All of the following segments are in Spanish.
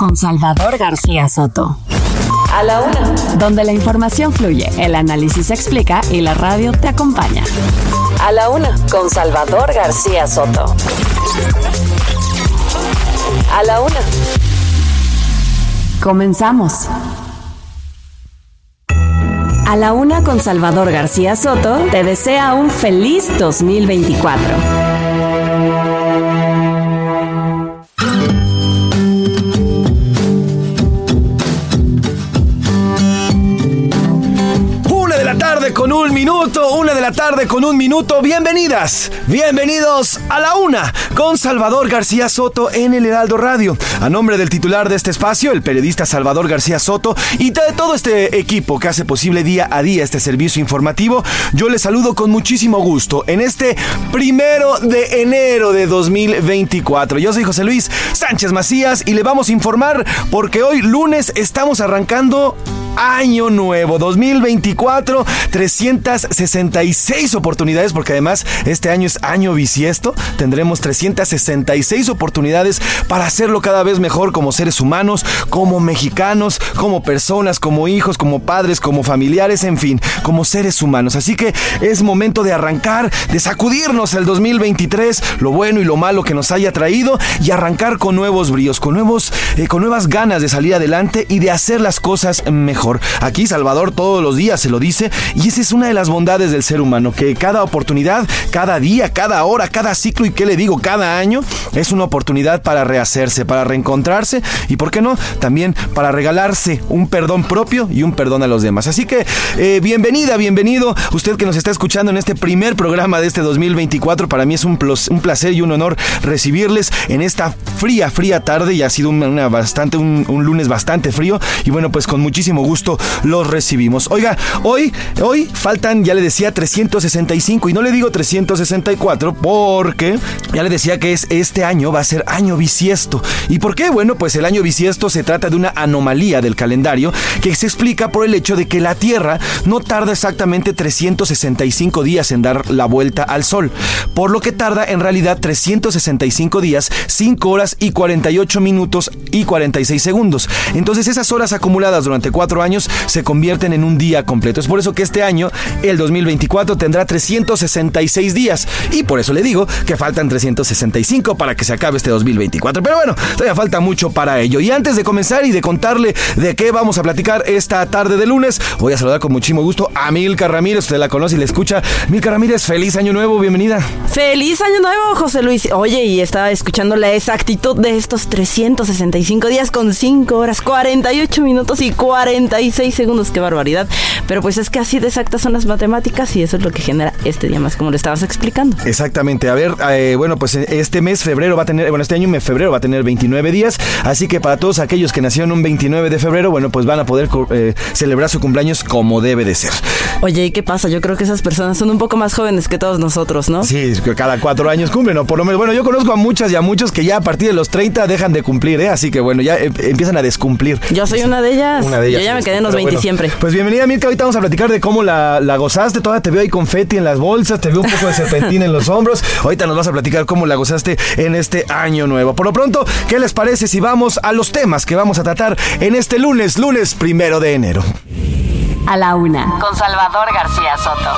con Salvador García Soto. A la una. Donde la información fluye, el análisis se explica y la radio te acompaña. A la una con Salvador García Soto. A la una. Comenzamos. A la una con Salvador García Soto te desea un feliz 2024. Un minuto, una de la tarde con un minuto. Bienvenidas, bienvenidos a la una con Salvador García Soto en el Heraldo Radio. A nombre del titular de este espacio, el periodista Salvador García Soto y de todo este equipo que hace posible día a día este servicio informativo, yo les saludo con muchísimo gusto en este primero de enero de 2024. Yo soy José Luis Sánchez Macías y le vamos a informar porque hoy lunes estamos arrancando año nuevo 2024, 366 oportunidades, porque además este año es año bisiesto, tendremos 366 oportunidades para hacerlo cada vez mejor como seres humanos, como mexicanos, como personas, como hijos, como padres, como familiares, en fin, como seres humanos. Así que es momento de arrancar, de sacudirnos el 2023, lo bueno y lo malo que nos haya traído y arrancar con nuevos bríos, con nuevos, eh, con nuevas ganas de salir adelante y de hacer las cosas mejor. Aquí Salvador todos los días se lo dice y esa es una de las bondades del ser humano, que cada oportunidad, cada día, cada hora, cada ciclo y qué le digo, cada año es una oportunidad para rehacerse, para reencontrarse y por qué no, también para regalarse un perdón propio y un perdón a los demás. Así que eh, bienvenida, bienvenido usted que nos está escuchando en este primer programa de este 2024. Para mí es un, un placer y un honor recibirles en esta fría, fría tarde y ha sido una, bastante, un, un lunes bastante frío y bueno, pues con muchísimo gusto los recibimos. Oiga, hoy, hoy faltan, ya le decía, 365 y no le digo 364 porque ya le decía que es este año va a ser año bisiesto. ¿Y por qué? Bueno, pues el año bisiesto se trata de una anomalía del calendario que se explica por el hecho de que la Tierra no tarda exactamente 365 días en dar la vuelta al Sol, por lo que tarda en realidad 365 días, 5 horas y 48 minutos y 46 segundos. Entonces esas horas acumuladas durante 4 años se convierten en un día completo. Es por eso que este año, el 2024, tendrá 366 días. Y por eso le digo que faltan 365 para que se acabe este 2024. Pero bueno, todavía falta mucho para ello. Y antes de comenzar y de contarle de qué vamos a platicar esta tarde de lunes, voy a saludar con muchísimo gusto a Milka Ramírez. Usted la conoce y la escucha. Milka Ramírez, feliz año nuevo, bienvenida. Feliz año nuevo, José Luis. Oye, y estaba escuchando la exactitud de estos 365 días con 5 horas, 48 minutos y 40 36 segundos, qué barbaridad. Pero pues es que así de son las matemáticas y eso es lo que genera este día más, como lo estabas explicando. Exactamente. A ver, eh, bueno, pues este mes, febrero, va a tener, bueno, este año, febrero, va a tener 29 días. Así que para todos aquellos que nacieron un 29 de febrero, bueno, pues van a poder eh, celebrar su cumpleaños como debe de ser. Oye, ¿y qué pasa? Yo creo que esas personas son un poco más jóvenes que todos nosotros, ¿no? Sí, cada cuatro años cumplen, ¿no? Por lo menos, bueno, yo conozco a muchas y a muchos que ya a partir de los 30 dejan de cumplir, ¿eh? Así que bueno, ya eh, empiezan a descumplir. Yo soy una de ellas. Una de ellas. Yo ya me quedé en los 20 siempre. Pues bienvenida, Mirka. Ahorita vamos a platicar de cómo la, la gozaste. Todavía te veo ahí confeti en las bolsas, te veo un poco de serpentina en los hombros. Ahorita nos vas a platicar cómo la gozaste en este año nuevo. Por lo pronto, ¿qué les parece si vamos a los temas que vamos a tratar en este lunes, lunes primero de enero? A la una. Con Salvador García Soto.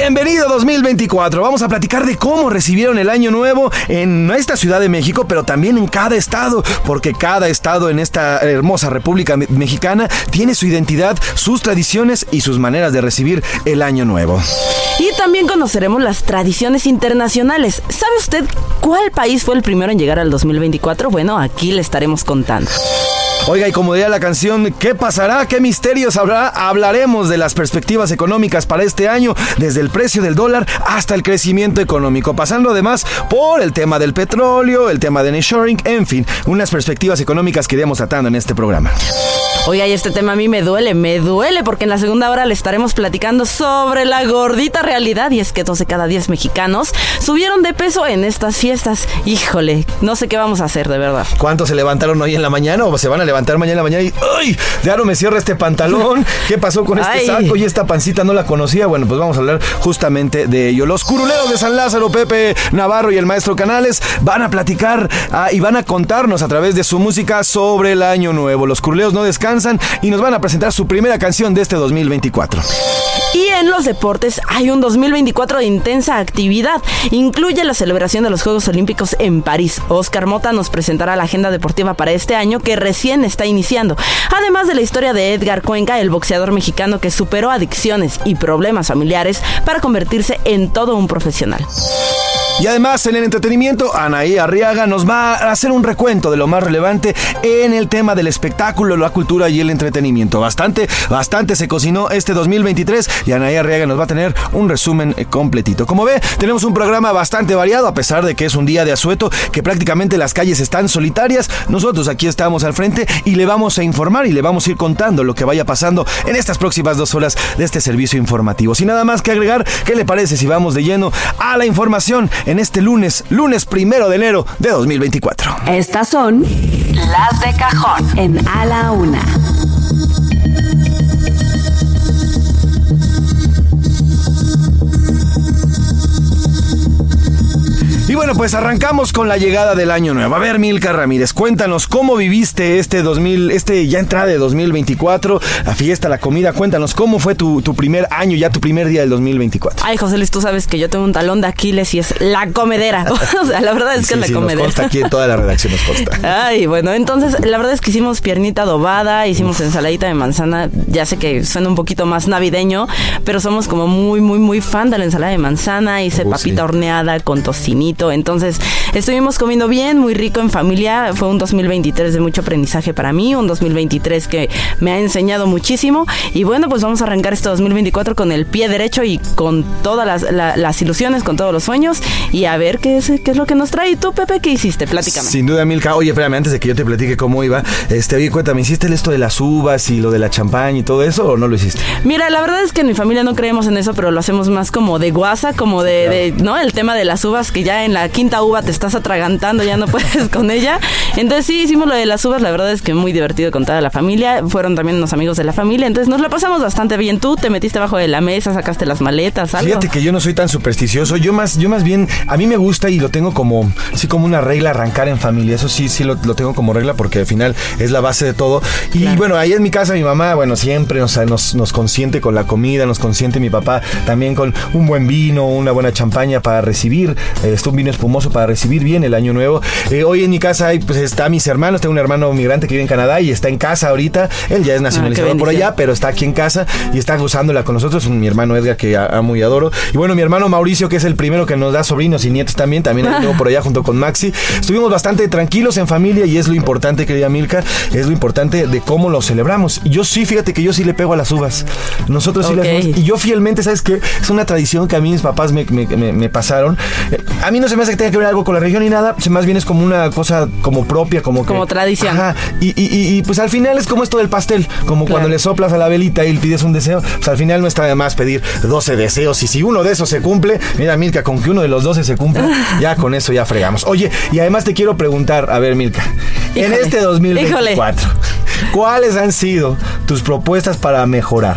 Bienvenido 2024. Vamos a platicar de cómo recibieron el año nuevo en esta Ciudad de México, pero también en cada estado, porque cada estado en esta hermosa República Mexicana tiene su identidad, sus tradiciones y sus maneras de recibir el año nuevo. Y también conoceremos las tradiciones internacionales. ¿Sabe usted cuál país fue el primero en llegar al 2024? Bueno, aquí le estaremos contando. Oiga, y como diría la canción, ¿qué pasará? ¿Qué misterios habrá? Hablaremos de las perspectivas económicas para este año, desde el precio del dólar hasta el crecimiento económico, pasando además por el tema del petróleo, el tema de nearshoring, en fin, unas perspectivas económicas que iremos tratando en este programa. Oiga, y este tema a mí me duele, me duele, porque en la segunda hora le estaremos platicando sobre la gordita realidad. Y es que 12 cada 10 mexicanos subieron de peso en estas fiestas. Híjole, no sé qué vamos a hacer, de verdad. ¿Cuántos se levantaron hoy en la mañana o se van a levantar mañana en la mañana y ¡ay! Ya no me cierra este pantalón. ¿Qué pasó con este Ay. saco y esta pancita no la conocía? Bueno, pues vamos a hablar justamente de ello. Los curuleros de San Lázaro, Pepe Navarro y el maestro Canales van a platicar ah, y van a contarnos a través de su música sobre el año nuevo. Los curuleros no descansan y nos van a presentar su primera canción de este 2024. Y en los deportes hay un 2024 de intensa actividad. Incluye la celebración de los Juegos Olímpicos en París. Oscar Mota nos presentará la agenda deportiva para este año que recién está iniciando. Además de la historia de Edgar Cuenca, el boxeador mexicano que superó adicciones y problemas familiares para convertirse en todo un profesional. Y además en el entretenimiento, Anaí Arriaga nos va a hacer un recuento de lo más relevante en el tema del espectáculo, la cultura y el entretenimiento. Bastante, bastante se cocinó este 2023 y Anaí Arriaga nos va a tener un resumen eh, completito. Como ve, tenemos un programa bastante variado a pesar de que es un día de asueto, que prácticamente las calles están solitarias. Nosotros aquí estamos al frente y le vamos a informar y le vamos a ir contando lo que vaya pasando en estas próximas dos horas de este servicio informativo. Sin nada más que agregar, ¿qué le parece si vamos de lleno a la información en este lunes, lunes primero de enero de 2024? Estas son Las de cajón. en A la Una. Y bueno, pues arrancamos con la llegada del año nuevo. A ver, Milka Ramírez, cuéntanos cómo viviste este 2000, este ya entrada de 2024, la fiesta, la comida. Cuéntanos cómo fue tu, tu primer año, ya tu primer día del 2024. Ay, José Luis, tú sabes que yo tengo un talón de Aquiles y es la comedera. o sea, la verdad es que Sí, es la sí, nos comedera. consta aquí en toda la redacción nos consta. Ay, bueno, entonces la verdad es que hicimos piernita adobada, hicimos ensaladita de manzana. Ya sé que suena un poquito más navideño, pero somos como muy, muy, muy fan de la ensalada de manzana. Hice Uh, papita sí. horneada con Entonces estuvimos comiendo bien, muy rico en familia. Fue un 2023 de mucho aprendizaje para mí, un 2023 que me ha enseñado muchísimo. Y bueno, pues vamos a arrancar este 2024 con el pie derecho y con todas las, la- las ilusiones, con todos los sueños y a ver qué es, qué es lo que nos trae. ¿Y tú, Pepe, qué hiciste? Platícame. Sin duda, Milka. Oye, espérame, antes de que yo te platique cómo iba, este, oye, cuéntame, ¿hiciste esto de las uvas y lo de la champaña y todo eso o no lo hiciste? Mira, la verdad es que en mi familia no creemos en eso, pero lo hacemos más como de guasa, como de, de, ¿no? El tema de las uvas, que ya en la quinta uva te estás atragantando, ya no puedes con ella. Entonces sí, hicimos lo de las uvas, la verdad es que muy divertido con toda la familia. Fueron también unos amigos de la familia, entonces nos la pasamos bastante bien. Tú te metiste bajo de la mesa, sacaste las maletas, algo. Fíjate que yo no soy tan supersticioso, yo más, yo más bien, a mí me gusta y lo tengo como, sí, como una regla arrancar en familia, eso sí, sí lo, lo tengo como regla porque al final es la base de todo. Y bueno, ahí en mi casa mi mamá, bueno, siempre nos, nos, nos consiente con la comida, nos consiente mi papá también con un buen vino, una buena champaña para recibir, eh, un vino espumoso para recibir bien el año nuevo. Eh, hoy en mi casa hay, pues está mis hermanos, tengo un hermano migrante que vive en Canadá y está en casa ahorita, él ya es nacionalizado por allá, pero está aquí en casa y está gozándola con nosotros. Mi hermano Edgar, que amo y adoro. Y bueno, mi hermano Mauricio, que es el primero que nos da sobrinos y nietos también, también tengo por allá junto con Maxi. Estuvimos bastante tranquilos en familia y es lo importante, querida Milka, es lo importante de cómo lo celebramos. Yo sí, fíjate que yo sí le pego a las uvas. Nosotros sí las. Y yo fielmente, ¿sabes qué? Es una tradición que a mí mis papás me, me- me- me pasaron. Eh, A mí no se me hace que tenga que ver algo con la religión ni nada, se más bien es como una cosa como propia, como que- Como tradición. Ajá. Y, y- y- y, pues al final es como esto del pastel, como Claro. cuando le soplas a la velita y le pides un deseo, pues al final no está de más pedir 12 deseos y si uno de esos se cumple, mira Milka, con que uno de los 12 se cumpla, ya con eso ya fregamos. Oye, y además te quiero preguntar, a ver Milka, en Híjole, este 2024, ¿cuáles han sido tus propuestas para mejorar?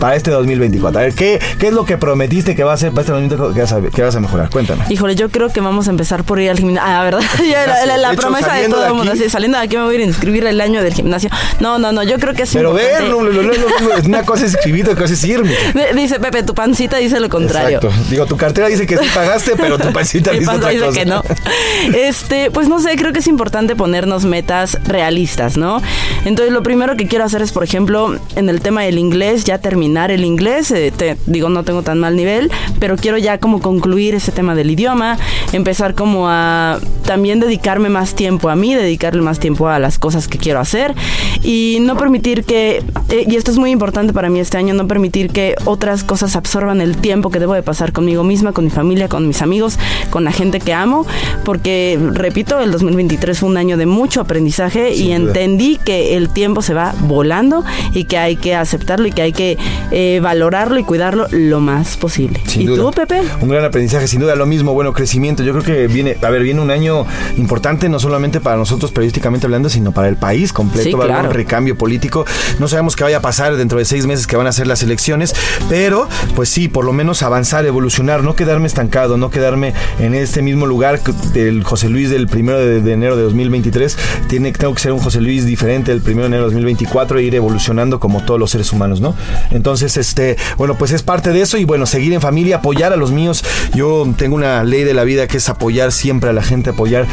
Para este 2024. A ver, ¿qué, qué es lo que prometiste que va a ser para este 2024 que vas a, que vas a mejorar? Cuéntame. Híjole, yo creo que vamos a empezar por ir al gimnasio. Ah, ¿verdad? Ya la, la- la hecho, promesa de todo el mundo. saliendo de aquí me voy a ir a inscribir el año del gimnasio. No, no, no, yo creo que es Pero ver, importante. no, una cosa es escribir, otra cosa es Dice Pepe, tu pancita dice lo contrario. Exacto. Digo, tu cartera dice que sí pagaste, pero tu pancita dice otra dice cosa. que no. Este, pues no sé, creo que es importante ponernos metas realistas, ¿no? Entonces, lo primero que quiero hacer es, por ejemplo, en el tema del inglés, ya terminar el inglés. eh, te- digo, no tengo tan mal nivel, pero quiero ya como concluir ese tema del idioma, empezar como a, también dedicarme más tiempo a mí, dedicarle más tiempo a las cosas que quiero hacer y no permitir que, eh, y esto es muy importante para mí este año, no permitir que otras cosas absorban el tiempo que debo de pasar conmigo misma, con mi familia, con mis amigos, con la gente que amo, porque, repito, el 2023 fue un año de mucho aprendizaje y entendí que el tiempo se va volando y que hay que aceptarlo y que hay que eh, valorarlo y cuidarlo lo más posible. ¿Y tú, Pepe? Un gran aprendizaje, sin duda, lo mismo, bueno, crecimiento. Yo creo que viene, a ver, viene un año importante, no solamente para nosotros periodísticamente hablando, sino para el país completo. va a haber un recambio político. No sabemos qué vaya a pasar dentro de seis meses que van a ser las elecciones, pero pues sí, por lo menos avanzar, evolucionar, no quedarme estancado, no quedarme en este mismo lugar del José Luis del primero de, enero de 2023. Tiene, tengo que ser un José Luis diferente del primero de enero de 2024 e ir evolucionando como todos los seres humanos, ¿no? Entonces, este, bueno, pues es parte de eso y bueno, seguir en familia, apoyar a los míos. Yo tengo una ley de la vida que es apoyar siempre a la gente, apoyar,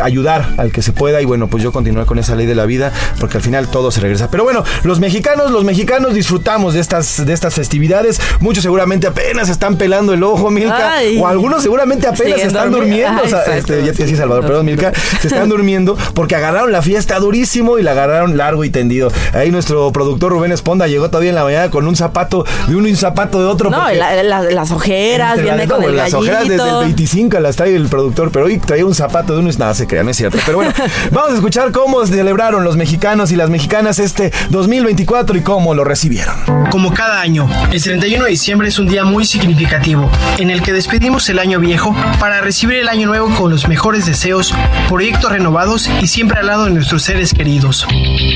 ayudar al que se pueda y bueno, pues yo continuar con esa ley de la vida porque al final todo se regresa. Pero bueno, los mexicanos, los mexicanos disfrutamos de estas, de estas festividades. Muchos seguramente apenas están pelando el ojo, Milka, o algunos seguramente apenas están durmiendo. este, ya te decía Salvador, perdón, Milka, se están durmiendo porque agarraron la fiesta durísimo y la agarraron largo y tendido. Ahí nuestro productor Rubén Esponda llegó todavía en la mañana con un zapato de uno y un zapato de otro. No, las ojeras, viene con el Las ojeras desde el 25 las trae el productor, pero hoy traía un zapato de uno y nada, se crea, no es cierto. Pero bueno, vamos a escuchar cómo celebraron los mexicanos y las mexicanas este 2024 y cómo lo recibieron. Como cada año, el 31 de diciembre es un día muy significativo en el que despedimos el año viejo para recibir el año nuevo con los mejores deseos, proyectos renovados y siempre al lado de nuestros seres queridos.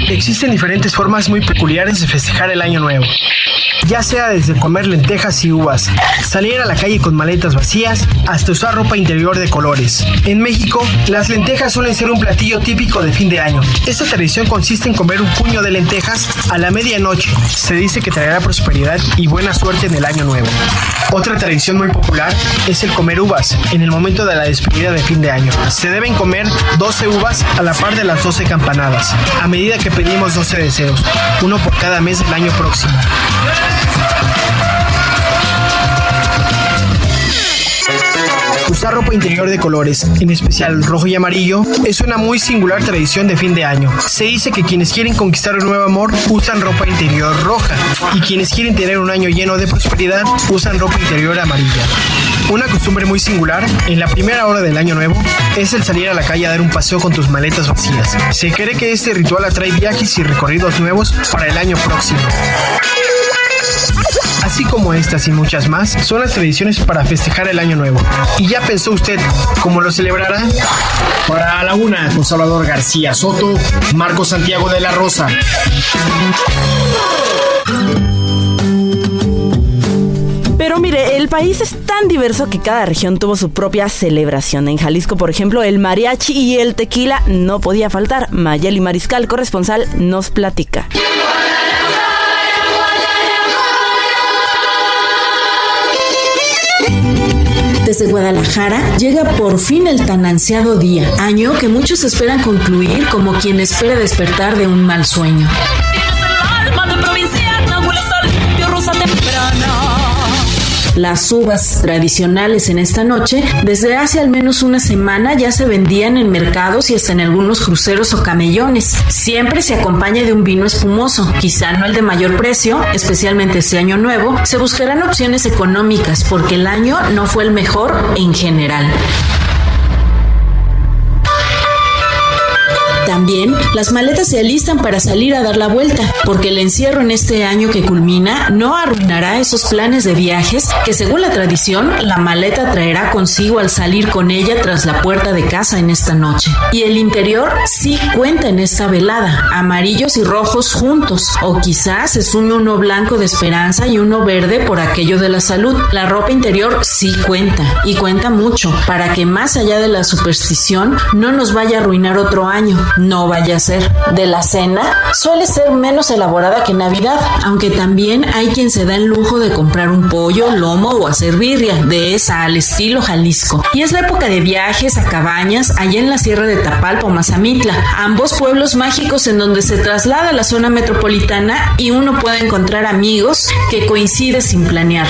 Existen diferentes formas muy peculiares de festejar el año nuevo ya sea desde comer lentejas y uvas, salir a la calle con maletas vacías, hasta usar ropa interior de colores. En México, las lentejas suelen ser un platillo típico de fin de año. Esta tradición consiste en comer un puño de lentejas a la medianoche. Se dice que traerá prosperidad y buena suerte en el año nuevo. Otra tradición muy popular es el comer uvas en el momento de la despedida de fin de año. Se deben comer 12 uvas a la par de las 12 campanadas, que pedimos 12 deseos, uno por cada mes del año próximo. Usar ropa interior de colores, en especial rojo y amarillo, es una muy singular tradición de fin de año. Se dice que quienes quieren conquistar un nuevo amor usan ropa interior roja y quienes quieren tener un año lleno de prosperidad usan ropa interior amarilla. Una costumbre muy singular en la primera hora del año nuevo es el salir a la calle a dar un paseo con tus maletas vacías. Se cree que este ritual atrae viajes y recorridos nuevos para el año próximo. Así como estas y muchas más, son las tradiciones para festejar el año nuevo. ¿Y ya pensó usted cómo lo celebrará? Para la una, con Salvador García Soto, Marco Santiago de la Rosa. Pero mire, el país es tan diverso que cada región tuvo su propia celebración. En Jalisco, por ejemplo, el mariachi y el tequila no podía faltar. Mayeli Mariscal, corresponsal, nos platica. Desde Guadalajara llega por fin el tan ansiado día, año que muchos esperan concluir como quien espera despertar de un mal sueño. Las uvas tradicionales en esta noche, desde hace al menos una semana ya se vendían en mercados y hasta en algunos cruceros o camellones. Siempre se acompaña de un vino espumoso, quizá no el de mayor precio, especialmente este año nuevo. Se buscarán opciones económicas porque el año no fue el mejor en general. También las maletas se alistan para salir a dar la vuelta, porque el encierro en este año que culmina no arruinará esos planes de viajes que según la tradición la maleta traerá consigo al salir con ella tras la puerta de casa en esta noche. Y el interior sí cuenta en esta velada, amarillos y rojos juntos, o quizás se sume uno blanco de esperanza y uno verde por aquello de la salud. La ropa interior sí cuenta, y cuenta mucho, para que más allá de la superstición no nos vaya a arruinar otro año, no vaya a ser. De la cena suele ser menos elaborada que Navidad, aunque también hay quien se da el lujo de comprar un pollo, lomo o hacer birria, de esa al estilo Jalisco. Y es la época de viajes a cabañas allá en la Sierra de Tapalpa o Mazamitla, ambos pueblos mágicos en donde se traslada a la zona metropolitana y uno puede encontrar amigos que coincide sin planear.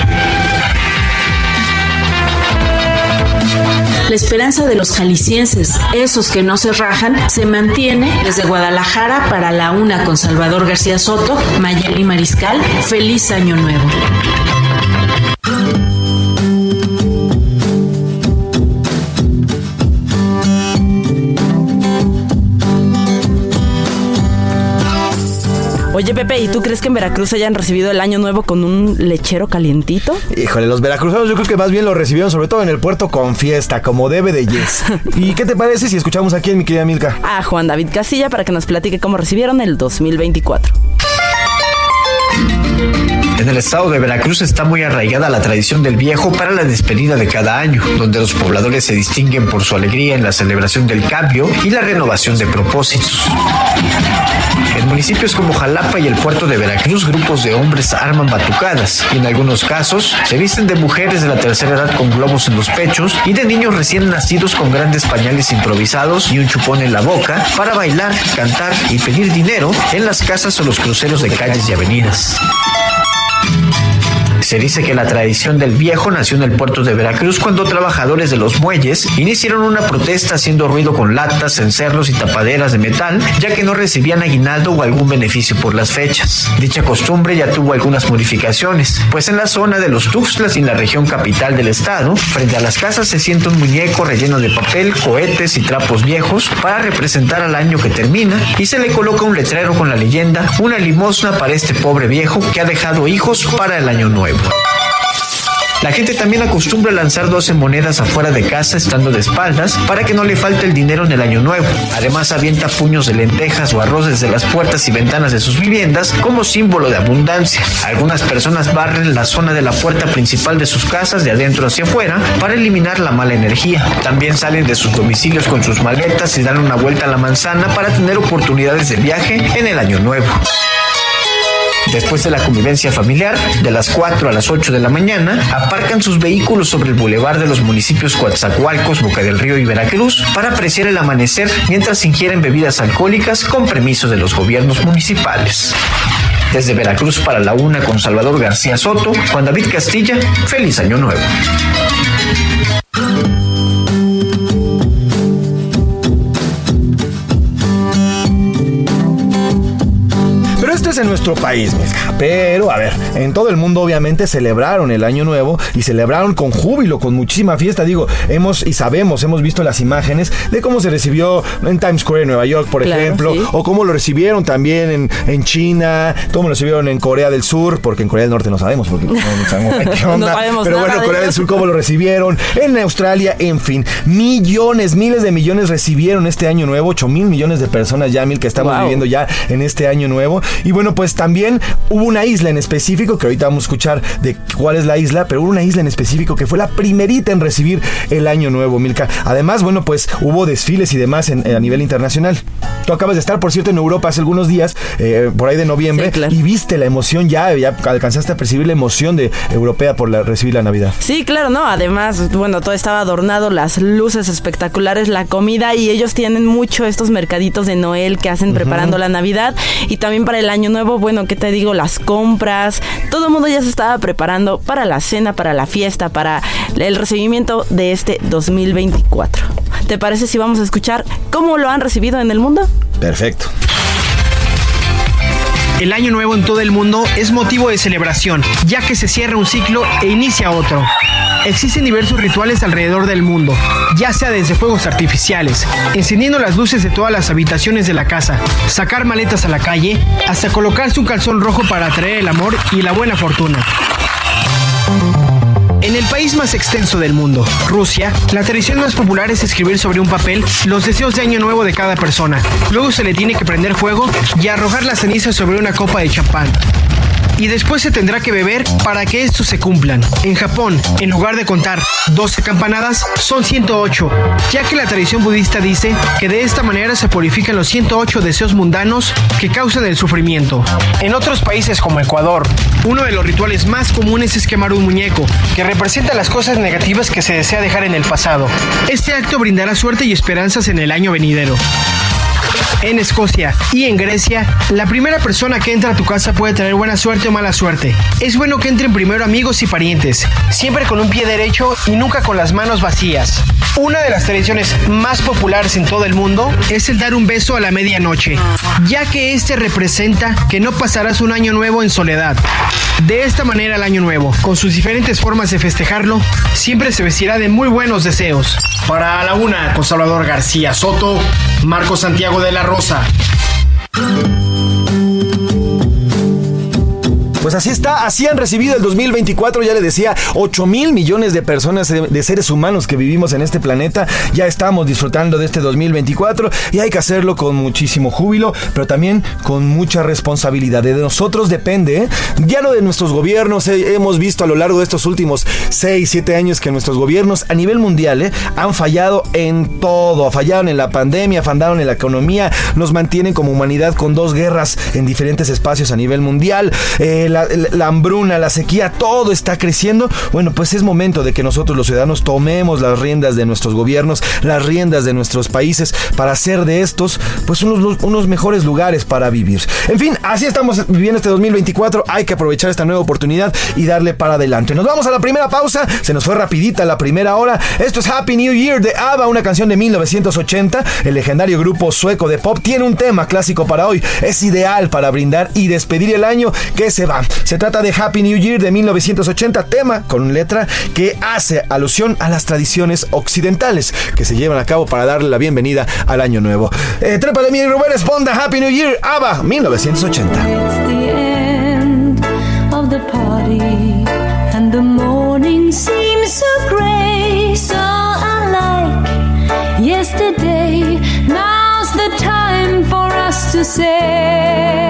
La esperanza de los jaliscienses, esos que no se rajan, se mantiene desde Guadalajara para la una con Salvador García Soto, Mayeli Mariscal. Feliz Año Nuevo. Oye, Pepe, ¿y tú crees que en Veracruz hayan recibido el año nuevo con un lechero calientito? Híjole, los veracruzanos yo creo que más bien lo recibieron sobre todo en el puerto con fiesta, como debe de yes. ¿Y qué te parece si escuchamos aquí en mi querida Milka? A Juan David Casilla para que nos platique cómo recibieron el 2024. En el estado de Veracruz está muy arraigada la tradición del viejo para la despedida de cada año, donde los pobladores se distinguen por su alegría en la celebración del cambio y la renovación de propósitos. En municipios como Jalapa y el puerto de Veracruz, grupos de hombres arman batucadas y en algunos casos se visten de mujeres de la tercera edad con globos en los pechos y de niños recién nacidos con grandes pañales improvisados y un chupón en la boca para bailar, cantar y pedir dinero en las casas o los cruceros de calles y avenidas. Se dice que la tradición del viejo nació en el puerto de Veracruz cuando trabajadores de los muelles iniciaron una protesta haciendo ruido con latas, encerros y tapaderas de metal, ya que no recibían aguinaldo o algún beneficio por las fechas. Dicha costumbre ya tuvo algunas modificaciones, pues en la zona de los Tuxtlas y en la región capital del estado, frente a las casas se siente un muñeco relleno de papel, cohetes y trapos viejos para representar al año que termina y se le coloca un letrero con la leyenda, una limosna para este pobre viejo que ha dejado hijos para el año nuevo. La gente también acostumbra lanzar 12 monedas afuera de casa estando de espaldas para que no le falte el dinero en el año nuevo. Además avienta puños de lentejas o arroz desde las puertas y ventanas de sus viviendas como símbolo de abundancia. Algunas personas barren la zona de la puerta principal de sus casas de adentro hacia afuera para eliminar la mala energía. También salen de sus domicilios con sus maletas y dan una vuelta a la manzana para tener oportunidades de viaje en el año nuevo. Después de la convivencia familiar, de las 4 a las 8 de la mañana, aparcan sus vehículos sobre el bulevar de los municipios Coatzacoalcos, Boca del Río y Veracruz para apreciar el amanecer mientras ingieren bebidas alcohólicas con permiso de los gobiernos municipales. Desde Veracruz para la una con Salvador García Soto, Juan David Castilla, feliz año nuevo. Esto es en nuestro país, Milka. Pero, a ver, en todo el mundo obviamente celebraron el Año Nuevo y celebraron con júbilo, con muchísima fiesta. Digo, hemos y sabemos, hemos visto las imágenes de cómo se recibió en Times Square, en Nueva York, por Claro, ejemplo, sí. o cómo lo recibieron también en, en China, cómo lo recibieron en Corea del Sur, porque en Corea del Norte no sabemos, porque no, sabemos qué onda. No Pero bueno, Corea del. Sur, cómo lo recibieron, en Australia, en fin, millones, miles de millones recibieron este año nuevo, 8 mil millones de personas ya, mil que estamos Wow. viviendo ya en este año nuevo. Y bueno, pues también hubo una isla en específico, que ahorita vamos a escuchar de cuál es la isla, pero hubo una isla en específico que fue la primerita en recibir el año nuevo, Milka. Además, bueno, pues hubo desfiles y demás en- a nivel internacional. Tú acabas de estar, por cierto, en Europa hace algunos días, eh, por ahí de noviembre, Sí, claro. y viste la emoción ya, ya alcanzaste a percibir la emoción de europea por la- recibir la Navidad. Sí, claro, no. Además, bueno, todo estaba adornado, las luces espectaculares, la comida y ellos tienen mucho estos mercaditos de Noel que hacen preparando la Navidad y también para el año nuevo, bueno, ¿qué te digo? Las compras, todo el mundo ya se estaba preparando para la cena, para la fiesta, para el recibimiento de este 2024. ¿Te parece si vamos a escuchar cómo lo han recibido en el mundo? Perfecto. El año nuevo en todo el mundo es motivo de celebración, ya que se cierra un ciclo e inicia otro. Existen diversos rituales alrededor del mundo, ya sea desde fuegos artificiales, encendiendo las luces de todas las habitaciones de la casa, sacar maletas a la calle, hasta colocarse un calzón rojo para atraer el amor y la buena fortuna. En el país más extenso del mundo, Rusia, la tradición más popular es escribir sobre un papel los deseos de año nuevo de cada persona. Luego se le tiene que prender fuego y arrojar las cenizas sobre una copa de champán. Y después se tendrá que beber para que estos se cumplan. En Japón, en lugar de contar 12 campanadas, son 108, ya que la tradición budista dice que de esta manera se purifican los 108 deseos mundanos que causan el sufrimiento. En otros países como Ecuador, uno de los rituales más comunes es quemar un muñeco, que representa las cosas negativas que se desea dejar en el pasado. Este acto brindará suerte y esperanzas en el año venidero. En Escocia y en Grecia, la primera persona que entra a tu casa puede traer buena suerte o mala suerte. Es bueno que entren primero amigos y parientes, siempre con un pie derecho y nunca con las manos vacías. Una de las tradiciones más populares en todo el mundo es el dar un beso a la medianoche, ya que este representa que no pasarás un año nuevo en soledad. De esta manera el año nuevo, con sus diferentes formas de festejarlo, siempre se vestirá de muy buenos deseos. Para la una, con Salvador García Soto, Marco Santiago de la Rosa. Pues así está, así han recibido el 2024, ya le decía, 8 mil millones de personas, de, seres humanos que vivimos en este planeta. Ya estamos disfrutando de este 2024 y hay que hacerlo con muchísimo júbilo, pero también con mucha responsabilidad. De nosotros depende, ¿eh? ya no de nuestros gobiernos. Eh, hemos visto a lo largo de estos últimos 6, 7 años que nuestros gobiernos a nivel mundial ¿eh? han fallado en todo. Fallaron en la pandemia, fallaron en la economía, nos mantienen como humanidad con dos guerras en diferentes espacios a nivel mundial. Eh, la, hambruna, la sequía, todo está creciendo. Bueno, pues es momento de que nosotros los ciudadanos tomemos las riendas de nuestros gobiernos, las riendas de nuestros países para hacer de estos pues unos, unos mejores lugares para vivir. En fin, así estamos viviendo este 2024. Hay que aprovechar esta nueva oportunidad y darle para adelante. Nos vamos a la primera pausa. Se nos fue rapidita la primera hora. Esto es Happy New Year de ABBA, una canción de 1980. El legendario grupo sueco de pop tiene un tema clásico para hoy. Es ideal para brindar y despedir el año que se va. Se trata de Happy New Year de 1980, tema con letra que hace alusión a las tradiciones occidentales que se llevan a cabo para darle la bienvenida al año nuevo. Eh, trépale mi Rubén responda Happy New Year, ABBA, 1980. Yesterday, now's the time for us to say.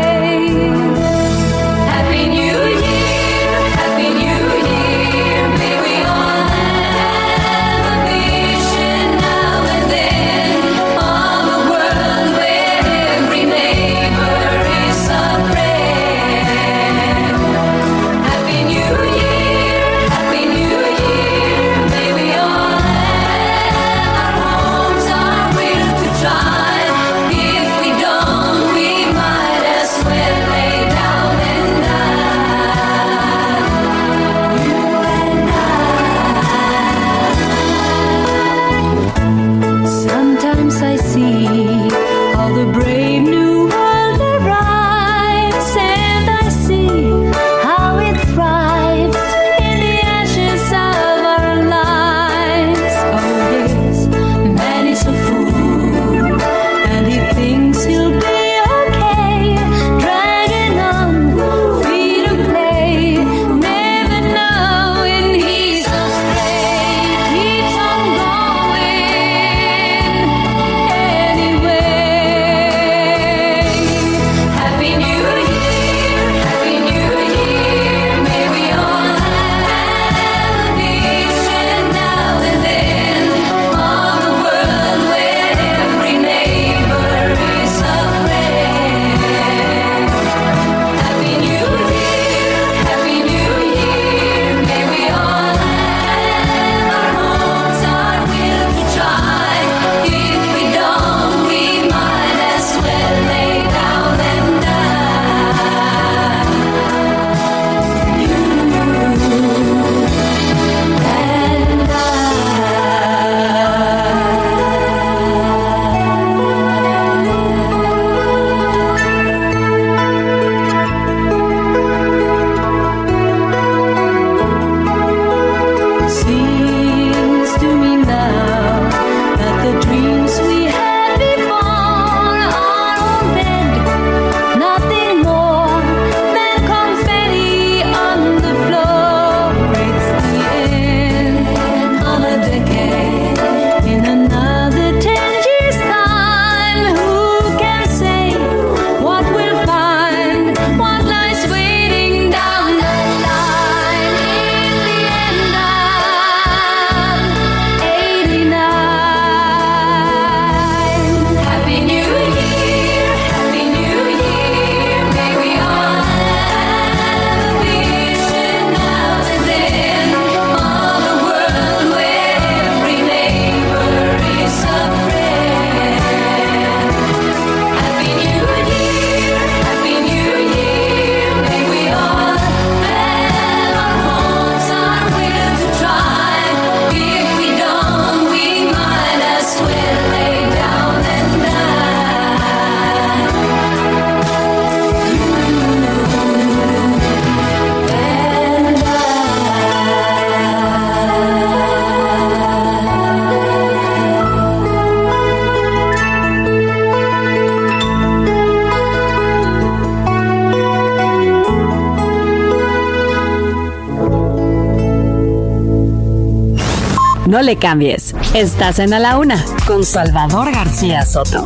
No le cambies. Estás en A la Una con Salvador García Soto.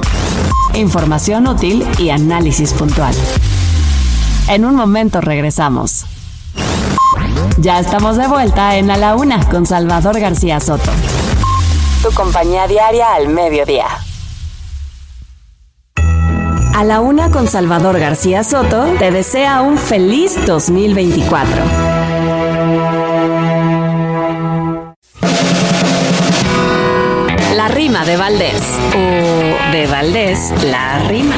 Información útil y análisis puntual. En un momento regresamos. Ya estamos de vuelta en A la Una con Salvador García Soto. Tu compañía diaria al mediodía. A la Una con Salvador García Soto te desea un feliz 2024. Rima de Valdés. O de Valdés, la rima.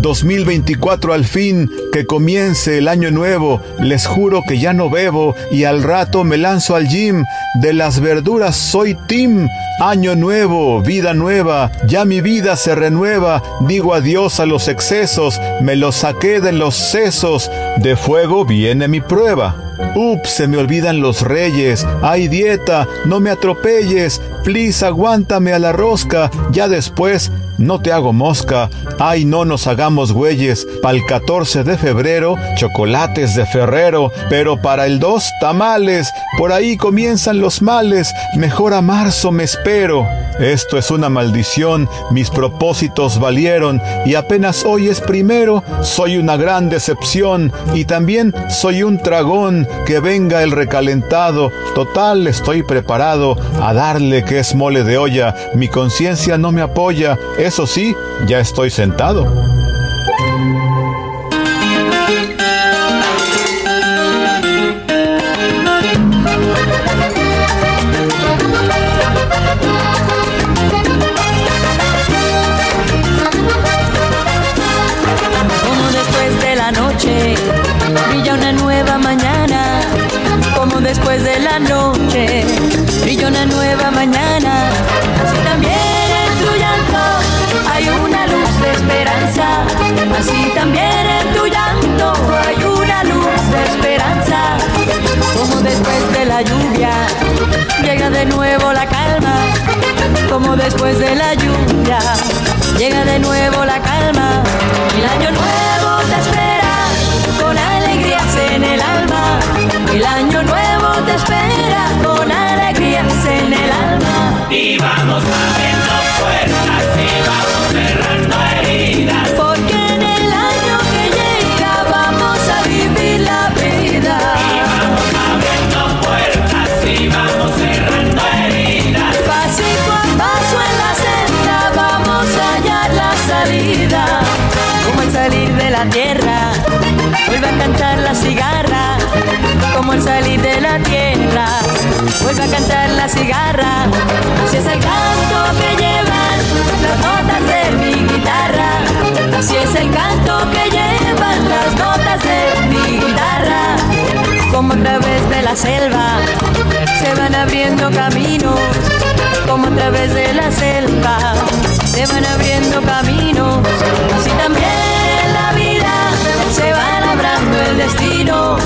2024 al fin, que comience el año nuevo, les juro que ya no bebo y al rato me lanzo al gym, de las verduras soy Tim, año nuevo, vida nueva, ya mi vida se renueva, digo adiós a los excesos, me los saqué de los sesos, de fuego viene mi prueba. Ups, se me olvidan los reyes. Ay, dieta, no me atropelles. Please, aguántame a la rosca. Ya después, no te hago mosca. Ay, no nos hagamos güeyes. Pa'l 14 de febrero, chocolates de Ferrero. Pero para el 2, tamales. Por ahí comienzan los males. Mejor a marzo me espero. Esto es una maldición, mis propósitos valieron y apenas hoy es primero, soy una gran decepción y también soy un tragón, que venga el recalentado, total estoy preparado a darle que es mole de olla, mi conciencia no me apoya, eso sí, ya estoy sentado. Noche brilla una nueva mañana. Así también en tu llanto hay una luz de esperanza. Así también en tu llanto hay una luz de esperanza. Como después de la lluvia llega de nuevo la calma. Como después de la lluvia llega de nuevo la calma. El año nuevo te espera con alegrías en el alma. El año nuevo te espera con alegrías en el alma. Y vamos abriendo puertas y vamos cerrando heridas. Salir de la tierra, vuelve a cantar la cigarra. Como el salir de la tierra, vuelve a cantar la cigarra. Así es el canto que llevan las notas de mi guitarra. Así es el canto que llevan las notas de mi guitarra. Como a través de la selva se van abriendo caminos como a través de la selva se van abriendo caminos, así también se va labrando el destino,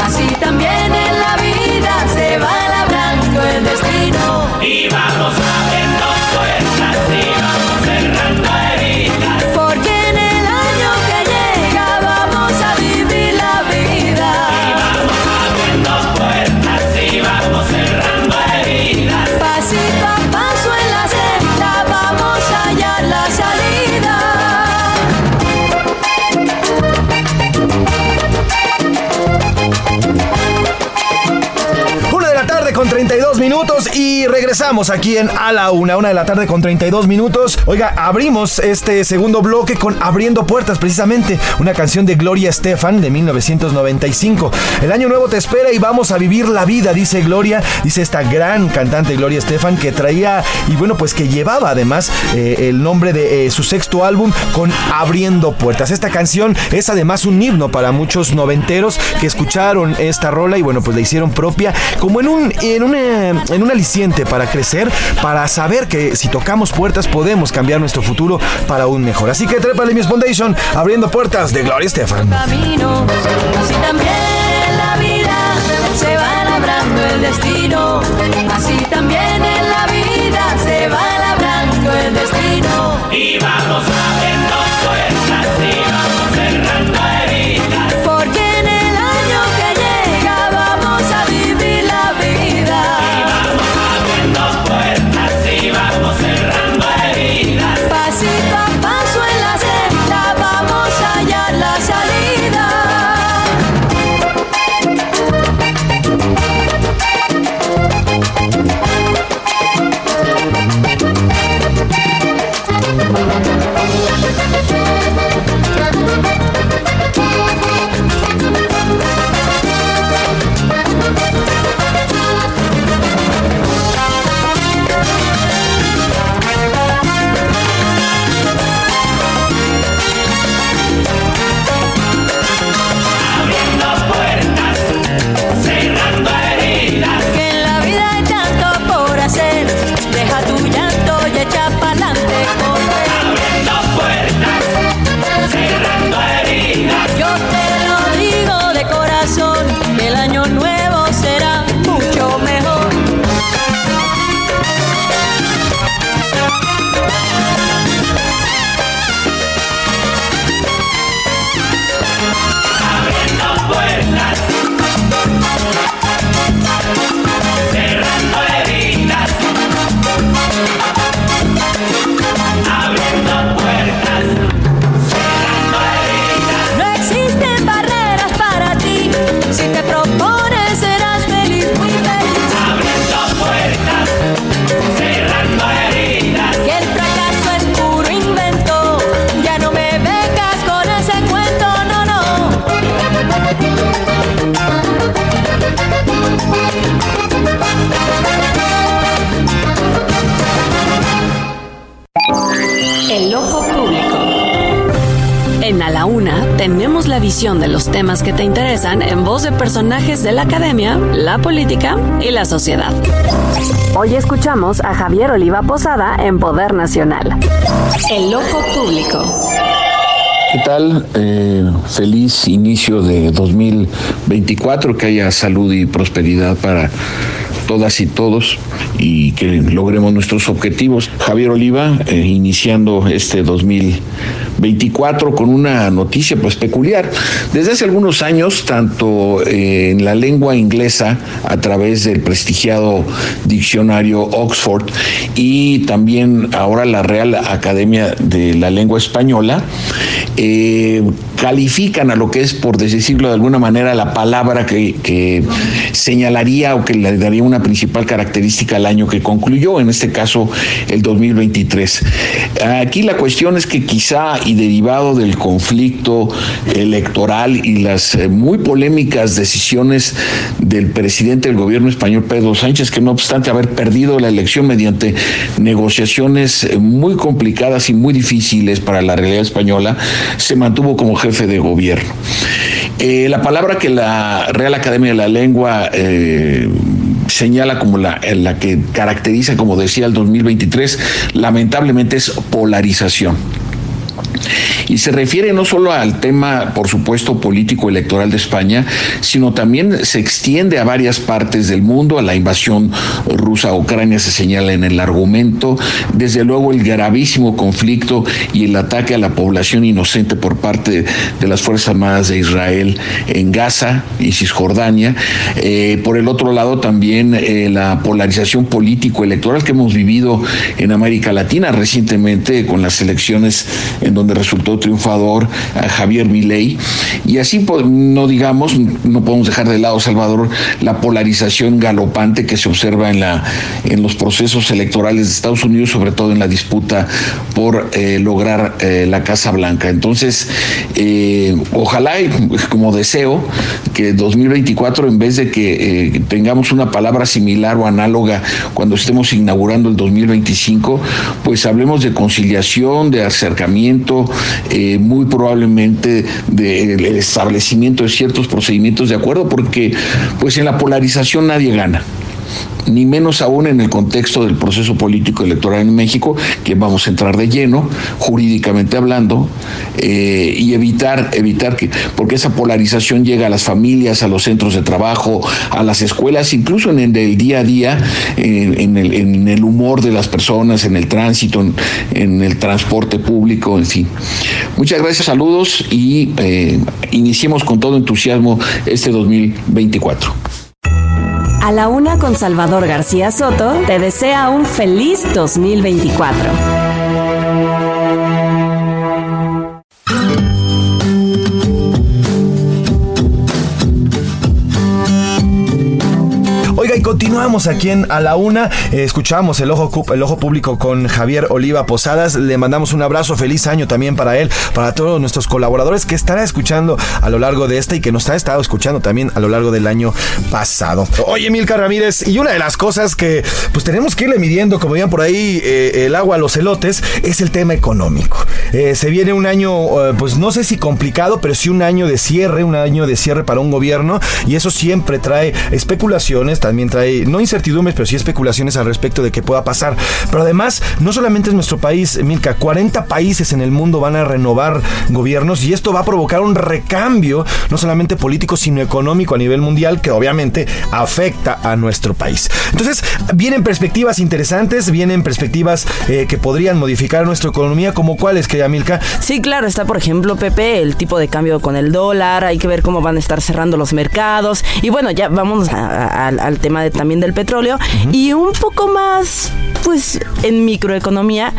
así también en la vida se va labrando el destino. Y vamos abriendo minutos y regresamos aquí en A la Una, una de la tarde con 32 minutos. Oiga, abrimos este segundo bloque con Abriendo Puertas, precisamente una canción de Gloria Estefan de 1995. El año nuevo te espera y vamos a vivir la vida, dice Gloria, dice esta gran cantante Gloria Estefan que traía y bueno, pues que llevaba además eh, el nombre de eh, su sexto álbum con Abriendo Puertas. Esta canción es además un himno para muchos noventeros que escucharon esta rola y bueno, pues la hicieron propia como en un, en una, en un aliciente para crecer, para saber que si tocamos puertas podemos cambiar nuestro futuro para un mejor. Así que trépale mi Foundation, abriendo puertas de Gloria Estefan. camino, así también en la de los temas que te interesan en voz de personajes de la academia, la política y la sociedad. Hoy escuchamos a Javier Oliva Posada en Poder Nacional. El ojo público. ¿Qué tal? Eh, feliz inicio de 2024, que haya salud y prosperidad para todas y todos y que logremos nuestros objetivos. Javier Oliva, eh, iniciando este 2024 con una noticia pues peculiar. Desde hace algunos años, tanto eh, en la lengua inglesa, a través del prestigiado diccionario Oxford, y también ahora la Real Academia de la Lengua Española, eh, califican a lo que es, por decirlo de alguna manera, la palabra que señalaría o que le daría una principal característica al año que concluyó, en este caso el 2023. Aquí la cuestión es que quizá y derivado del conflicto electoral y las eh, muy polémicas decisiones del presidente del gobierno español, Pedro Sánchez, que no obstante haber perdido la elección mediante negociaciones eh, muy complicadas y muy difíciles para la realidad española, se mantuvo como jefe de gobierno. Eh, la palabra que la Real Academia de la Lengua señala como la, la que caracteriza, como decía el 2023, lamentablemente es polarización. Y se refiere no solo al tema, por supuesto, político electoral de España, sino también se extiende a varias partes del mundo. A la invasión rusa a Ucrania se señala en el argumento. Desde luego el gravísimo conflicto y el ataque a la población inocente por parte de las Fuerzas Armadas de Israel en Gaza y Cisjordania. Eh, por el otro lado también eh, la polarización político-electoral que hemos vivido en América Latina recientemente con las elecciones en donde resultó triunfador a Javier Milei. Y así pues, no digamos no podemos dejar de lado Salvador la polarización galopante que se observa en la en los procesos electorales de Estados Unidos sobre todo en la disputa por eh, lograr eh, la Casa Blanca. Entonces eh, ojalá y como deseo que 2024 en vez de que eh, tengamos una palabra similar o análoga cuando estemos inaugurando el 2025 pues hablemos de conciliación de acercamiento eh, muy probablemente del establecimiento de ciertos procedimientos de acuerdo, porque pues en la polarización nadie gana ni menos aún en el contexto del proceso político electoral en México, que vamos a entrar de lleno, jurídicamente hablando, eh, y evitar, evitar que, porque esa polarización llega a las familias, a los centros de trabajo, a las escuelas, incluso en el, del día a día, en, en el, en el humor de las personas, en el tránsito, en, en el transporte público, en fin. Muchas gracias, saludos y eh, iniciemos con todo entusiasmo este 2024. A la una con Salvador García Soto te desea un feliz 2024. Continuamos aquí en A la Una. Eh, escuchamos el ojo, el ojo público con Javier Oliva Posadas. Le mandamos un abrazo, feliz año también para él, para todos nuestros colaboradores que estará escuchando a lo largo de este y que nos ha estado escuchando también a lo largo del año pasado. Oye, Milka Ramírez, y una de las cosas que pues tenemos que irle midiendo, como digan por ahí, eh, el agua a los elotes, es el tema económico. Eh, se viene un año, pues no sé si complicado, pero sí un año de cierre, un año de cierre para un gobierno, y eso siempre trae especulaciones, también trae, no incertidumbres, pero sí especulaciones al respecto de qué pueda pasar. Pero además, no solamente es nuestro país, Milka, 40 países en el mundo van a renovar gobiernos y esto va a provocar un recambio, no solamente político, sino económico a nivel mundial, que obviamente afecta a nuestro país. Entonces, vienen perspectivas interesantes, vienen perspectivas eh, que podrían modificar nuestra economía, como cuáles, querida Milka. Sí, claro, está por ejemplo, Pepe, el tipo de cambio con el dólar, hay que ver cómo van a estar cerrando los mercados. Y bueno, ya vamos a- al tema de, también del petróleo. Y un poco más, pues, en microeconomía.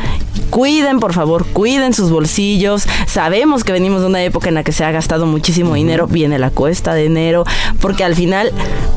Cuiden, por favor, cuiden sus bolsillos. Sabemos que venimos de una época en la que se ha gastado muchísimo dinero. Viene la cuesta de enero. Porque al final,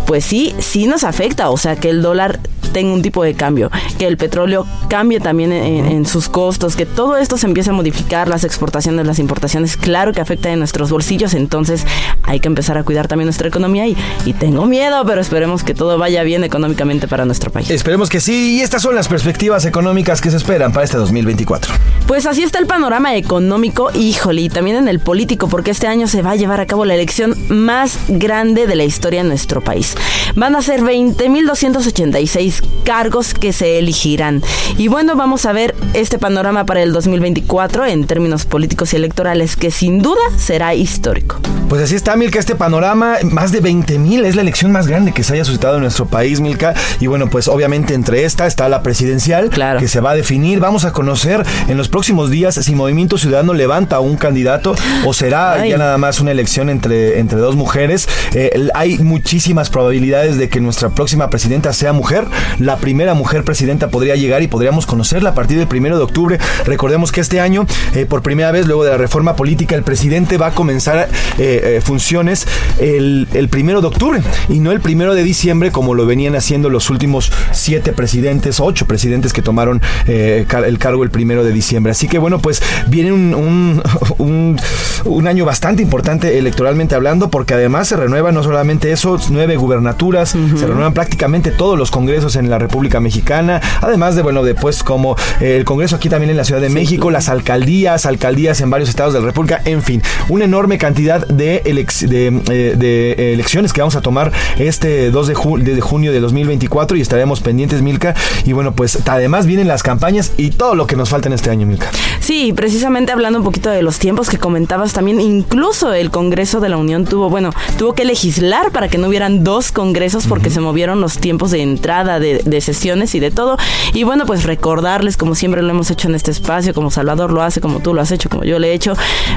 pues sí, sí nos afecta. O sea, que el dólar tenga un tipo de cambio. Que el petróleo cambie también en, en sus costos. Que todo esto se empiece a modificar. Las exportaciones, las importaciones. Claro que afecta en nuestros bolsillos. Entonces hay que empezar a cuidar también nuestra economía. Y, y tengo miedo, pero esperemos que todo vaya bien económicamente para nuestro país. Esperemos que sí, y estas son las perspectivas económicas que se esperan para este 2024. 2024. Pues así está el panorama económico, híjole, y también en el político, porque este año se va a llevar a cabo la elección más grande de la historia en nuestro país. Van a ser 20.286 cargos que se elegirán. Y bueno, vamos a ver este panorama para el 2024 en términos políticos y electorales, que sin duda será histórico. Pues así está, Milka, este panorama, más de 20 mil, es la elección más grande que se haya suscitado en nuestro país, Milka. Y bueno, pues obviamente entre esta está la presidencial, que se va a definir. Vamos a conocer en los próximos días si Movimiento Ciudadano levanta a un candidato o será Ay. ya nada más una elección entre, entre dos mujeres. Eh, hay muchísimas probabilidades de que nuestra próxima presidenta sea mujer. La primera mujer presidenta podría llegar y podríamos conocerla a partir del primero de octubre. Recordemos que este año, eh, por primera vez, luego de la reforma política, el presidente va a comenzar eh, funciones el, el primero de octubre y no el primero de diciembre, como lo venían haciendo los últimos siete presidentes, ocho presidentes que tomaron eh, el cargo el primero de diciembre. Así que bueno, pues viene un, un, un- un año bastante importante electoralmente hablando, porque además se renueva no solamente eso, nueve gubernaturas, se renuevan prácticamente todos los congresos en la República Mexicana, además de, bueno, después como eh, el congreso aquí también en la Ciudad de México, las alcaldías, alcaldías en varios estados de la República, en fin, una enorme cantidad de, elec- de, eh, de elecciones que vamos a tomar este 2 de, ju- de junio de 2024 y estaremos pendientes, Milka. Y bueno, pues además vienen las campañas y todo lo que nos falta en este año, Milka. Sí, precisamente hablando un poquito de los tiempos que comentabas también, incluso el Congreso de la Unión tuvo, bueno, tuvo que legislar para que no hubieran dos congresos porque se movieron los tiempos de entrada de, de sesiones y de todo. Y bueno, pues recordarles, como siempre lo hemos hecho en este espacio, como Salvador lo hace, como tú lo has hecho, como yo le he hecho,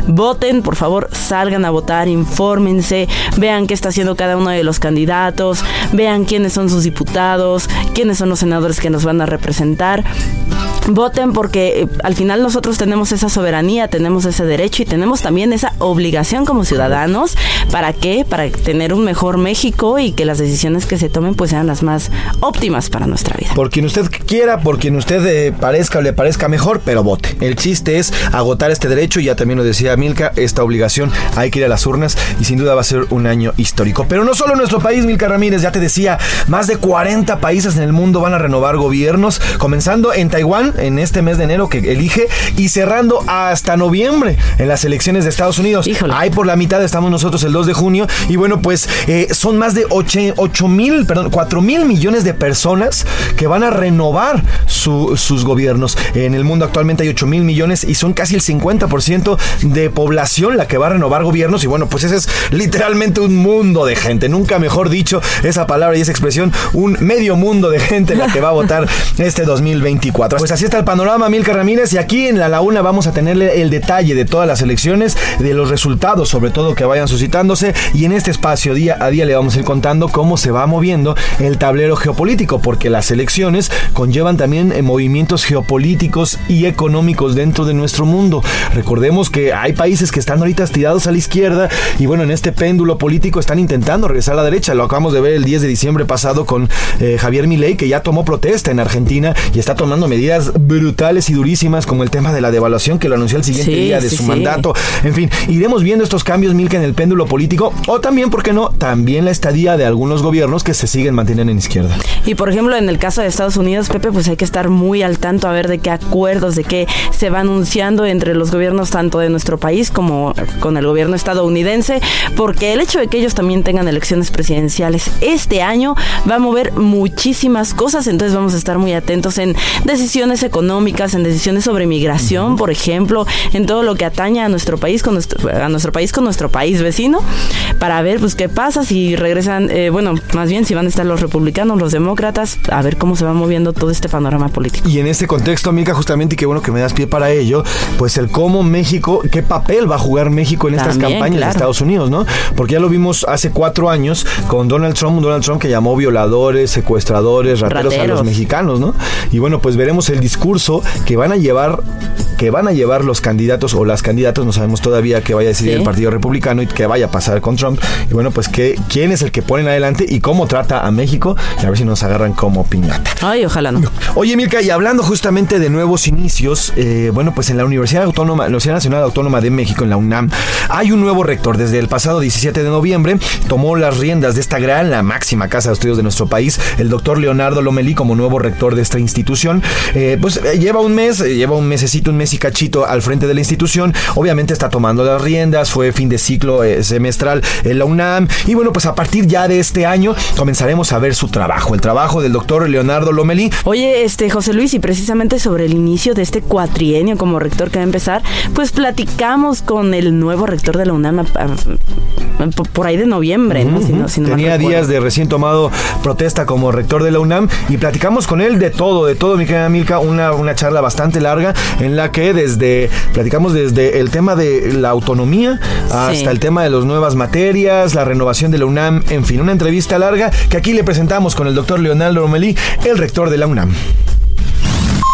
voten, por favor, salgan a votar, infórmense, vean qué está haciendo cada uno de los candidatos, vean quiénes son sus diputados, quiénes son los senadores que nos van a representar. Voten porque eh, al final nosotros tenemos esa soberanía, tenemos ese derecho y tenemos también esa obligación como ciudadanos. ¿Para qué? Para tener un mejor México y que las decisiones que se tomen pues sean las más óptimas para nuestra vida. Por quien usted quiera, por quien usted eh, parezca o le parezca mejor, pero vote. El chiste es agotar este derecho, y ya también lo decía Milka, esta obligación, hay que ir a las urnas y sin duda va a ser un año histórico. Pero no solo nuestro país, Milka Ramírez, ya te decía, más de 40 países en el mundo van a renovar gobiernos, comenzando en Taiwán en este mes de enero que elige y cerrando hasta noviembre en las elecciones de Estados Unidos. Ahí por la mitad estamos nosotros el 2 de junio y bueno, pues eh, son más de 8 mil, perdón, 4 mil millones de personas que van a renovar su- sus gobiernos. En el mundo actualmente hay 8 mil millones y son casi el 50% de población la que va a renovar gobiernos y bueno, pues ese es literalmente un mundo de gente, nunca mejor dicho esa palabra y expresión, un medio mundo de gente la que va a votar este 2024. Pues así está el panorama, Milka Ramírez, y aquí en la Laguna vamos a tenerle el detalle de todas las elecciones, de los resultados, sobre todo que vayan suscitándose, y en este espacio día a día le vamos a ir contando cómo se va moviendo el tablero geopolítico, porque las elecciones conllevan también eh, movimientos geopolíticos y económicos dentro de nuestro mundo. Recordemos que hay países que están ahorita tirados a la izquierda y bueno, en este péndulo político están intentando regresar a la derecha. Lo acabamos de ver el 10 de diciembre pasado con eh, Javier Milei, que ya tomó protesta en Argentina y está tomando medidas brutales y durísimas como el tema de la devaluación que lo anunció el siguiente Sí, día de sí, su sí. mandato. En fin, iremos viendo estos cambios, Milka, en el péndulo político o también, ¿por qué no? También la estadía de algunos gobiernos que se siguen manteniendo en izquierda. Y por ejemplo, en el caso de Estados Unidos, Pepe, pues hay que estar muy al tanto a ver de qué acuerdos, de qué se va anunciando entre los gobiernos tanto de nuestro país como con el gobierno estadounidense, porque el hecho de que ellos también tengan elecciones presidenciales este año va a mover muchísimas cosas, entonces vamos a estar muy atentos en decisiones económicas, en decisiones sobre migración, por ejemplo, en todo lo que atañe a nuestro país con nuestro, a nuestro país con nuestro país vecino, para ver pues qué pasa si regresan, eh, bueno, más bien si van a estar los republicanos, los demócratas, a ver cómo se va moviendo todo este panorama político. Y en este contexto, Milka, justamente, y qué bueno que me das pie para ello, pues el cómo México, qué papel va a jugar México en estas campañas claro. de Estados Unidos, ¿no? Porque ya lo vimos hace cuatro años con Donald Trump, Donald Trump que llamó violadores, secuestradores, rateros, a los mexicanos, ¿no? Y bueno, pues veremos el discurso que van a llevar que van a llevar los candidatos o las candidatas, no sabemos todavía que vaya a decidir Sí. el Partido Republicano y que vaya a pasar con Trump. Y bueno, pues que quién es el que ponen adelante y cómo trata a México. Y a ver si nos agarran como piñata. Ay, ojalá no. Oye, Milka, y hablando justamente de nuevos inicios, eh, bueno, pues en la Universidad Autónoma, la Universidad Nacional Autónoma de México, en la UNAM, hay un nuevo rector. Desde el pasado 17 de noviembre tomó las riendas de esta gran, la máxima casa de estudios de nuestro país, el doctor Leonardo Lomelí, como nuevo rector de esta institución. Eh, pues eh, lleva un mes, eh, lleva un mesecito, un mes y cachito al frente de la institución. Obviamente está tomando las riendas, fue fin de ciclo eh, semestral en la UNAM. Y bueno, pues a partir ya de este año comenzaremos a ver su trabajo, el trabajo del doctor Leonardo Lomelí. Oye, este José Luis, y precisamente sobre el inicio de este cuatrienio como rector que va a empezar, pues platicamos con el nuevo rector de la UNAM a- a- por- por ahí de noviembre, ¿no? Si no- si no mal Tenía días de recién tomado protesta como rector de la UNAM y platicamos con él de todo, de todo, mi querida Milka, una, una charla bastante larga en la que desde, platicamos desde el tema de la autonomía hasta Sí. el tema de las nuevas materias, la renovación de la UNAM, en fin, una entrevista larga que aquí le presentamos con el doctor Leonardo Romelí, el rector de la UNAM.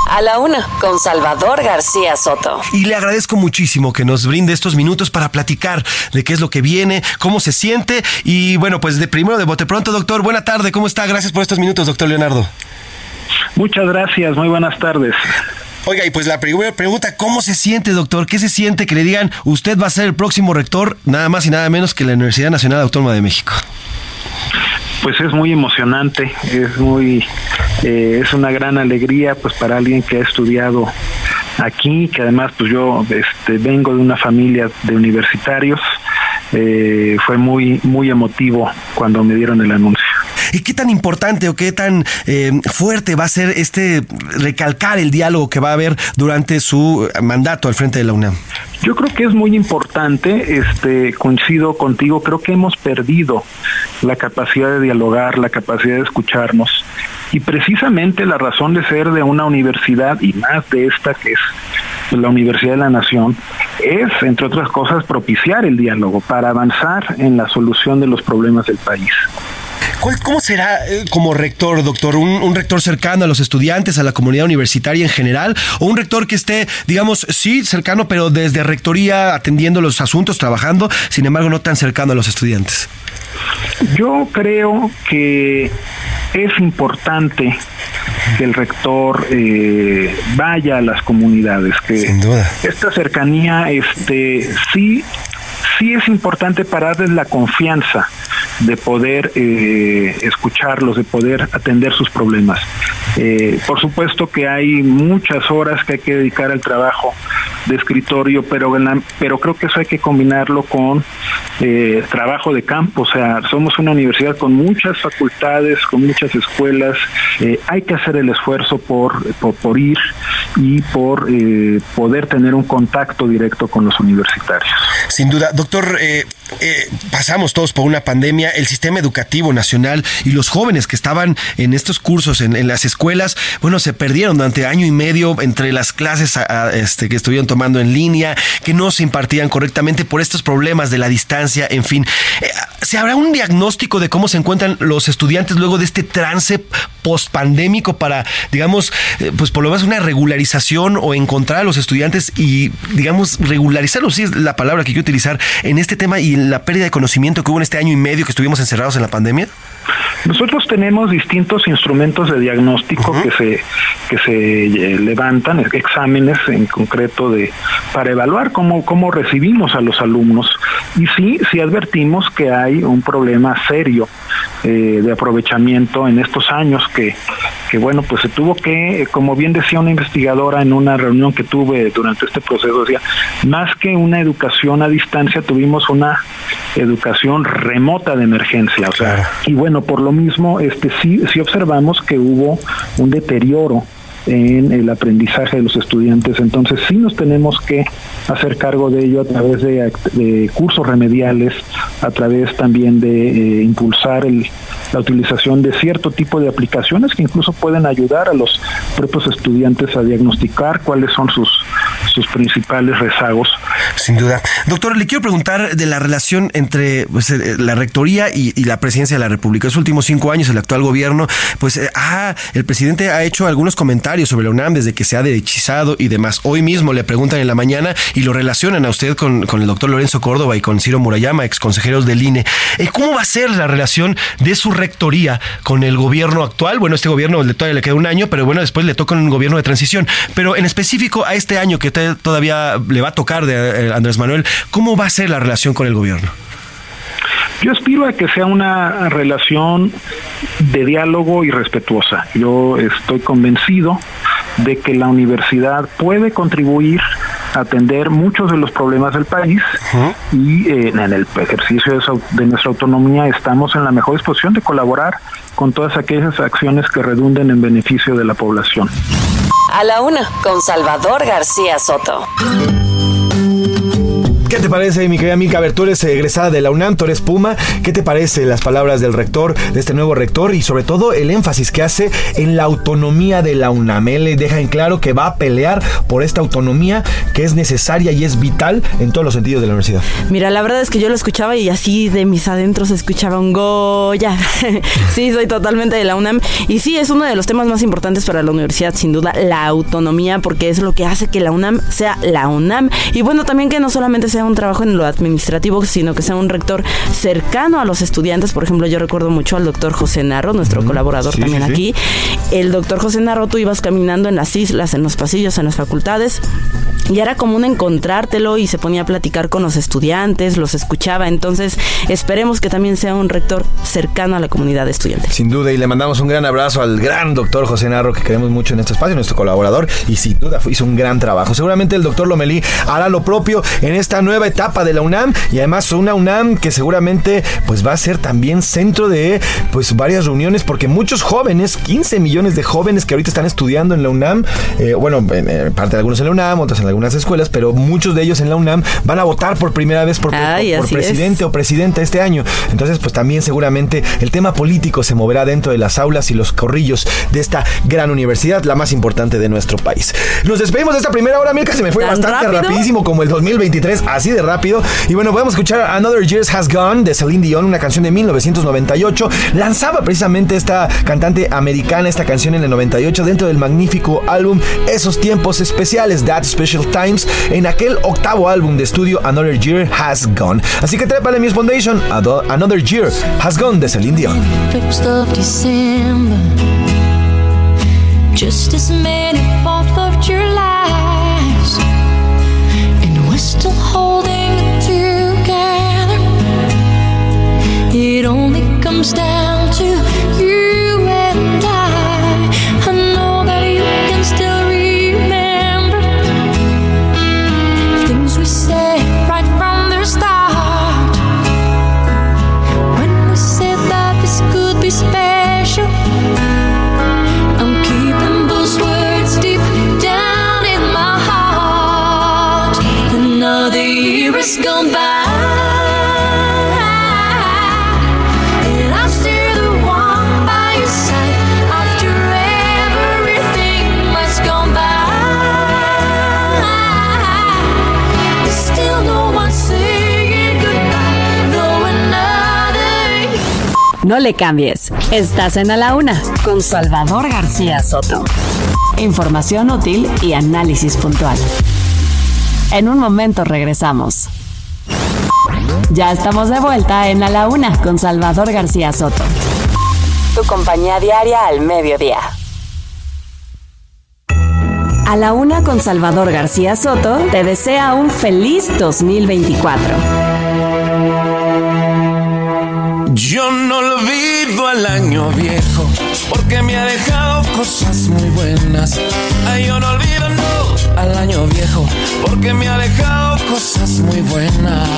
A la una, con Salvador García Soto. Y le agradezco muchísimo que nos brinde estos minutos para platicar de qué es lo que viene, cómo se siente. Y bueno, pues de primero de bote pronto, doctor, buena tarde, ¿cómo está? Gracias por estos minutos, doctor Leonardo. Muchas gracias, muy buenas tardes. Oiga, y pues la primera pregunta, ¿cómo se siente, doctor? ¿Qué se siente que le digan, usted va a ser el próximo rector, nada más y nada menos que la Universidad Nacional Autónoma de México? Pues es muy emocionante, es muy, eh, es una gran alegría, pues para alguien que ha estudiado aquí, que además, pues yo, este, vengo de una familia de universitarios. Eh, fue muy, muy emotivo cuando me dieron el anuncio. ¿Y qué tan importante o qué tan eh, fuerte va a ser este recalcar el diálogo que va a haber durante su mandato al frente de la UNAM? Yo creo que es muy importante, este, coincido contigo, creo que hemos perdido la capacidad de dialogar, la capacidad de escucharnos. Y precisamente la razón de ser de una universidad, y más de esta que es la Universidad de la Nación, es, entre otras cosas, propiciar el diálogo para avanzar en la solución de los problemas del país. ¿Cuál- ¿Cómo será eh, como rector, doctor? ¿Un, un rector cercano a los estudiantes, a la comunidad universitaria en general? ¿O un rector que esté, digamos, sí, cercano, pero desde rectoría atendiendo los asuntos, trabajando, sin embargo, no tan cercano a los estudiantes? Yo creo que es importante que el rector eh, vaya a las comunidades, que Sin duda. esta cercanía, este, sí, sí es importante para darles la confianza de poder eh, escucharlos, de poder atender sus problemas. Eh, por supuesto que hay muchas horas que hay que dedicar al trabajo de escritorio, pero, pero creo que eso hay que combinarlo con eh, trabajo de campo. O sea, somos una universidad con muchas facultades, con muchas escuelas. Eh, hay que hacer el esfuerzo por, por, por ir y por poder tener un contacto directo con los universitarios. Sin duda, doctor, eh, pasamos todos por una pandemia, el sistema educativo nacional y los jóvenes que estaban en estos cursos, en, las escuelas, bueno, se perdieron durante año y medio entre las clases este, que estuvieron tomando en línea, que no se impartían correctamente por estos problemas de la distancia, en fin. Eh, ¿Se habrá un diagnóstico de cómo se encuentran los estudiantes luego de este trance post-pandémico para, digamos, eh, pues por lo menos una regularización o encontrar a los estudiantes y, digamos, regularizarlos, sí es la palabra que quiero utilizar, en este tema y la pérdida de conocimiento que hubo en este año y medio que estuvimos encerrados en la pandemia? Nosotros tenemos distintos instrumentos de diagnóstico que se que se eh, levantan, exámenes en concreto de para evaluar cómo cómo recibimos a los alumnos y sí sí advertimos que hay un problema serio eh, de aprovechamiento en estos años que que bueno pues se tuvo que como bien decía una investigadora en una reunión que tuve durante este proceso decía más que una educación a distancia tuvimos una educación remota de emergencia o sea y bueno por lo mismo este sí sí observamos que hubo un deterioro en el aprendizaje de los estudiantes. Entonces sí nos tenemos que hacer cargo de ello a través de, de cursos remediales, a través también de eh, impulsar el- la utilización de cierto tipo de aplicaciones que incluso pueden ayudar a los propios estudiantes a diagnosticar cuáles son sus, sus principales rezagos. Sin duda. Doctor, le quiero preguntar de la relación entre pues, eh, la rectoría y, la presidencia de la República. Los últimos cinco años, el actual gobierno, pues, ah, el presidente ha hecho algunos comentarios sobre la UNAM desde que se ha derechizado y demás. Hoy mismo le preguntan en la mañana y lo relacionan a usted con, con el doctor Lorenzo Córdoba y con Ciro Murayama, ex consejeros del INE. Eh, ¿Cómo va a ser la relación de su rectoría con el gobierno actual? Bueno, este gobierno todavía le queda un año, pero bueno, después le toca un gobierno de transición. Pero en específico a este año que todavía le va a tocar de eh, Andrés Manuel, ¿cómo va a ser la relación con el gobierno? Yo aspiro a que sea una relación de diálogo y respetuosa. Yo estoy convencido de que la universidad puede contribuir a atender muchos de los problemas del país y eh, en el ejercicio de, su- de nuestra autonomía estamos en la mejor disposición de colaborar con todas aquellas acciones que redunden en beneficio de la población. A la una, con Salvador García Soto. ¿Qué te parece, mi querida Mica? A ver, tú eres egresada de la UNAM, tú eres Puma. ¿Qué te parece las palabras del rector, de este nuevo rector y sobre todo el énfasis que hace en la autonomía de la UNAM? Él le deja en claro que va a pelear por esta autonomía que es necesaria y es vital en todos los sentidos de la universidad. Mira, la verdad es que yo lo escuchaba y así de mis adentros escuchaba un Goya. sí, soy totalmente de la UNAM. Y sí, es uno de los temas más importantes para la universidad, sin duda, la autonomía, porque es lo que hace que la UNAM sea la UNAM. Y bueno, también que no solamente sea un trabajo en lo administrativo, sino que sea un rector cercano a los estudiantes. Por ejemplo, yo recuerdo mucho al doctor José Narro, nuestro colaborador sí, también sí, sí. aquí. El doctor José Narro, tú ibas caminando en las islas, en los pasillos, en las facultades. Y era común encontrártelo y se ponía a platicar con los estudiantes, los escuchaba. Entonces, esperemos que también sea un rector cercano a la comunidad estudiantil. Sin duda, y le mandamos un gran abrazo al gran doctor José Narro, que queremos mucho en este espacio, nuestro colaborador, y sin duda hizo un gran trabajo. Seguramente el doctor Lomelí hará lo propio en esta nueva etapa de la UNAM, y además una UNAM que seguramente pues va a ser también centro de pues varias reuniones, porque muchos jóvenes, 15 millones de jóvenes que ahorita están estudiando en la UNAM, eh, bueno, en, parte de algunos en la UNAM, otros en algunas escuelas, pero muchos de ellos en la UNAM van a votar por primera vez por, Ay, por así es. presidente o presidenta este año. Entonces, pues también seguramente el tema político se moverá dentro de las aulas y los corrillos de esta gran universidad, la más importante de nuestro país. Nos despedimos de esta primera hora, Milka, se me fue ¿Tan bastante rápido? rapidísimo como el 2023, así de rápido. Y bueno, podemos escuchar Another Years Has Gone de Celine Dion, una canción de 1998. Lanzaba precisamente esta cantante americana esta canción en el 98 dentro del magnífico álbum Esos Tiempos Especiales, That Special Times, en aquel octavo álbum de estudio Another Year Has Gone. Así que trépale Muse Foundation, Another Year Has Gone de Celine Dion. Just as many stand No le cambies. Estás en A la Una con Salvador García Soto. Información útil y análisis puntual. En un momento regresamos. Ya estamos de vuelta en A la Una con Salvador García Soto. Tu compañía diaria al mediodía. A la Una con Salvador García Soto te desea un feliz 2024. Yo no olvido al año viejo porque me ha dejado cosas muy buenas. Ay, yo no olvido no al año viejo porque me ha dejado cosas muy buenas.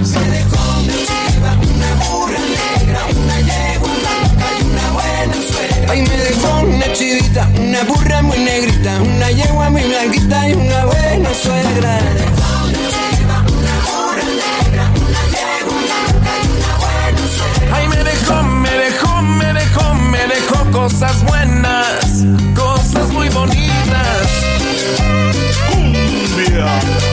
Me dejó una chiva, una burra negra, una yegua blanca y una buena suegra. Ay, me dejó una chivita, una burra muy negrita, una yegua muy blanquita y una buena suegra. Cosas buenas, cosas muy bonitas. Cumbia.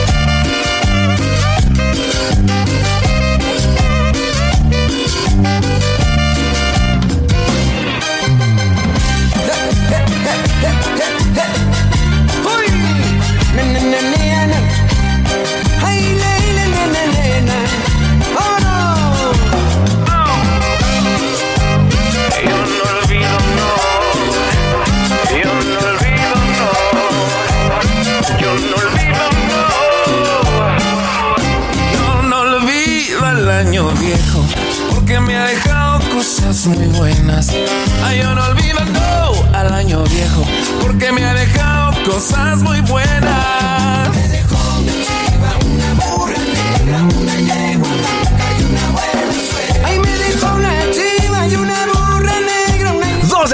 Cosas muy buenas. Ay, yo no olvido no al año viejo, porque me ha dejado cosas muy buenas. Me dejó una chiva, una burra negra, una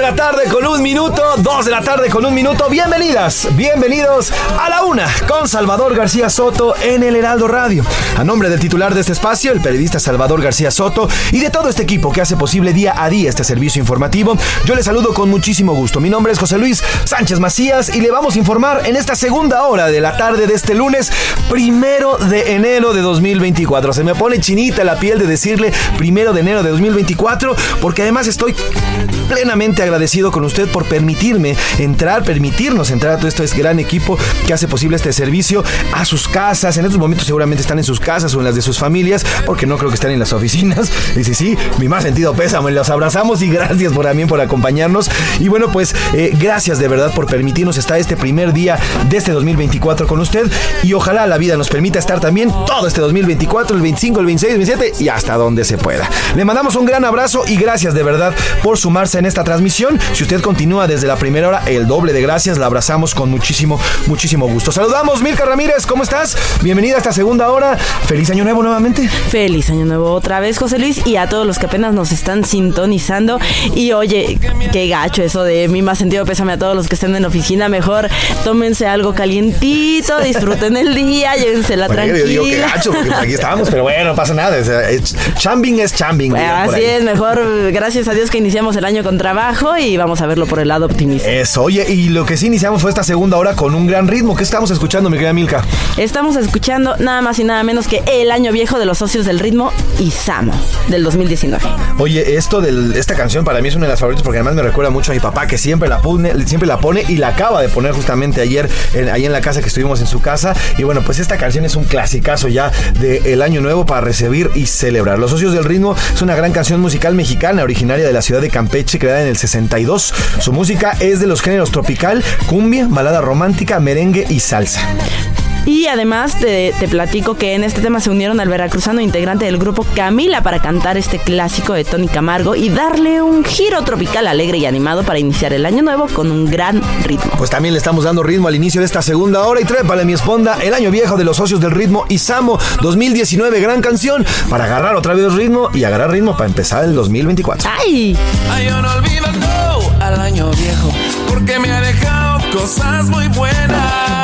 la tarde con un minuto, 2 de la tarde con un minuto. Bienvenidas, bienvenidos a la una con Salvador García Soto en el Heraldo Radio. A nombre del titular de este espacio, el periodista Salvador García Soto, y de todo este equipo que hace posible día a día este servicio informativo, yo les saludo con muchísimo gusto. Mi nombre es José Luis Sánchez Macías y le vamos a informar en esta segunda hora de la tarde de este lunes, primero de enero de 2024. Se me pone chinita la piel de decirle primero de enero de 2024, porque además estoy plenamente agradecido con usted por permitirme entrar, permitirnos entrar a todo este gran equipo que hace posible este servicio a sus casas. En estos momentos seguramente están en sus casas o en las de sus familias, porque no creo que estén en las oficinas. Y sí, sí, mi más sentido pésame, los abrazamos y gracias por también por acompañarnos. Y bueno, pues eh, gracias de verdad por permitirnos estar este primer día de este 2024 con usted. Y ojalá la vida nos permita estar también todo este 2024, el 25, el 26, el 27 y hasta donde se pueda. Le mandamos un gran abrazo y gracias de verdad por sumarse en esta transmisión. Si usted continúa desde la primera hora, el doble de gracias. La abrazamos con muchísimo, muchísimo gusto. Saludamos, Milka Ramírez, ¿cómo estás? Bienvenida a esta segunda hora. Feliz año nuevo nuevamente. Feliz año nuevo otra vez, José Luis, y a todos los que apenas nos están sintonizando. Y oye, qué gacho eso de mi más sentido pésame a todos los que estén en oficina. Mejor tómense algo calientito, disfruten el día, llévensela Bueno, yo tranquila. digo que gacho, porque aquí estamos, pero bueno, no pasa nada. Es- es- chambing es chambing. Bueno, así es, mejor gracias a Dios que iniciamos el año con trabajo y vamos a verlo por el lado optimista. Eso, oye, y lo que sí iniciamos fue esta segunda hora con un gran ritmo. ¿Qué estamos escuchando, mi querida Milka? Estamos escuchando nada más y nada menos que El Año Viejo de los Socios del Ritmo y Samo del 2019. Oye, esto de esta canción para mí es una de las favoritas porque además me recuerda mucho a mi papá que siempre la pone, siempre la pone y la acaba de poner justamente ayer en- ahí en la casa que estuvimos en su casa. Y bueno, pues esta canción es un clasicazo ya del año nuevo para recibir y celebrar. Los Socios del Ritmo es una gran canción musical mexicana originaria de la ciudad de Campeche, creada en el 62. Su música es de los géneros tropical, cumbia, balada romántica, merengue y salsa. Y además te, te platico que en este tema se unieron al veracruzano integrante del grupo Camila para cantar este clásico de Tony Camargo y darle un giro tropical alegre y animado para iniciar el año nuevo con un gran ritmo. Pues también le estamos dando ritmo al inicio de esta segunda hora y trépale mi esponda el año viejo de los socios del ritmo Isamo 2019, gran canción para agarrar otra vez ritmo y agarrar ritmo para empezar el 2024. ¡Ay! Ay, yo no olvido no al año viejo, porque me ha dejado cosas muy buenas.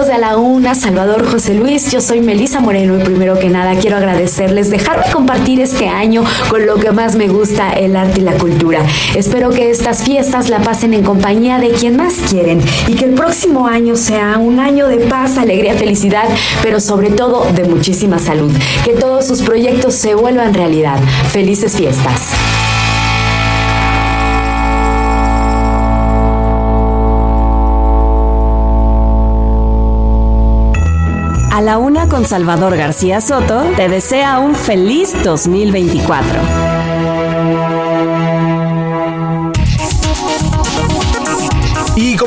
De la UNA, Salvador José Luis, yo soy Melisa Moreno y primero que nada quiero agradecerles dejarme compartir este año con lo que más me gusta, el arte y la cultura. Espero que estas fiestas la pasen en compañía de quien más quieren y que el próximo año sea un año de paz, alegría, felicidad, pero sobre todo de muchísima salud. Que todos sus proyectos se vuelvan realidad. Felices fiestas. A la una con Salvador García Soto te desea un feliz 2024.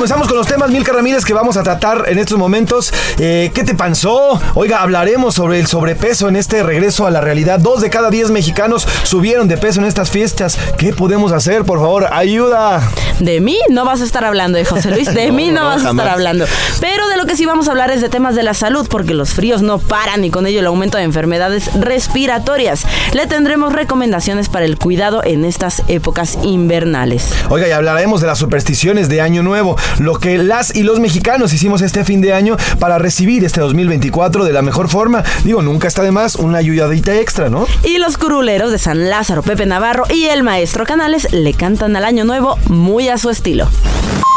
Comenzamos con los temas, Milka Ramírez, que vamos a tratar en estos momentos. Eh, ¿Qué te pasó? Oiga, hablaremos sobre el sobrepeso en este regreso a la realidad. Dos de cada diez mexicanos subieron de peso en estas fiestas. ¿Qué podemos hacer? Por favor, ayuda. De mí no vas a estar hablando, eh, José Luis. De No, mí no, no, vas a estar hablando. Pero de lo que sí vamos a hablar es de temas de la salud, porque los fríos no paran y con ello el aumento de enfermedades respiratorias. Le tendremos recomendaciones para el cuidado en estas épocas invernales. Oiga, y hablaremos de las supersticiones de Año Nuevo, lo que las y los mexicanos hicimos este fin de año para recibir este 2024 de la mejor forma. Digo, nunca está de más una ayudadita extra, ¿no? Y los curuleros de San Lázaro, Pepe Navarro y el maestro Canales le cantan al año nuevo muy a su estilo.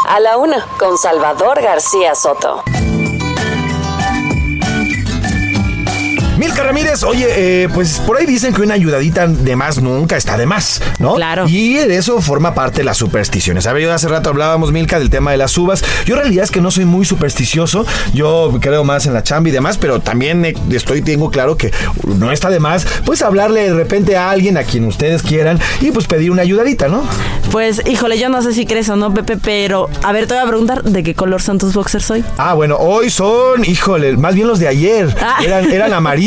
A la una, con Salvador García Soto. Milka Ramírez, oye, eh, pues por ahí dicen que una ayudadita de más nunca está de más, ¿no? Claro. Y de eso forma parte las supersticiones. A ver, yo hace rato hablábamos, Milka, del tema de las uvas. Yo en realidad es que no soy muy supersticioso. Yo creo más en la chamba y demás, pero también eh, estoy, tengo claro que no está de más, pues hablarle de repente a alguien, a quien ustedes quieran, y pues pedir una ayudadita, ¿no? Pues, híjole, yo no sé si crees o no, Pepe, pero a ver, te voy a preguntar de qué color son tus boxers hoy. Ah, bueno, hoy son, híjole, más bien los de ayer. Ah. Eran, eran amarillos.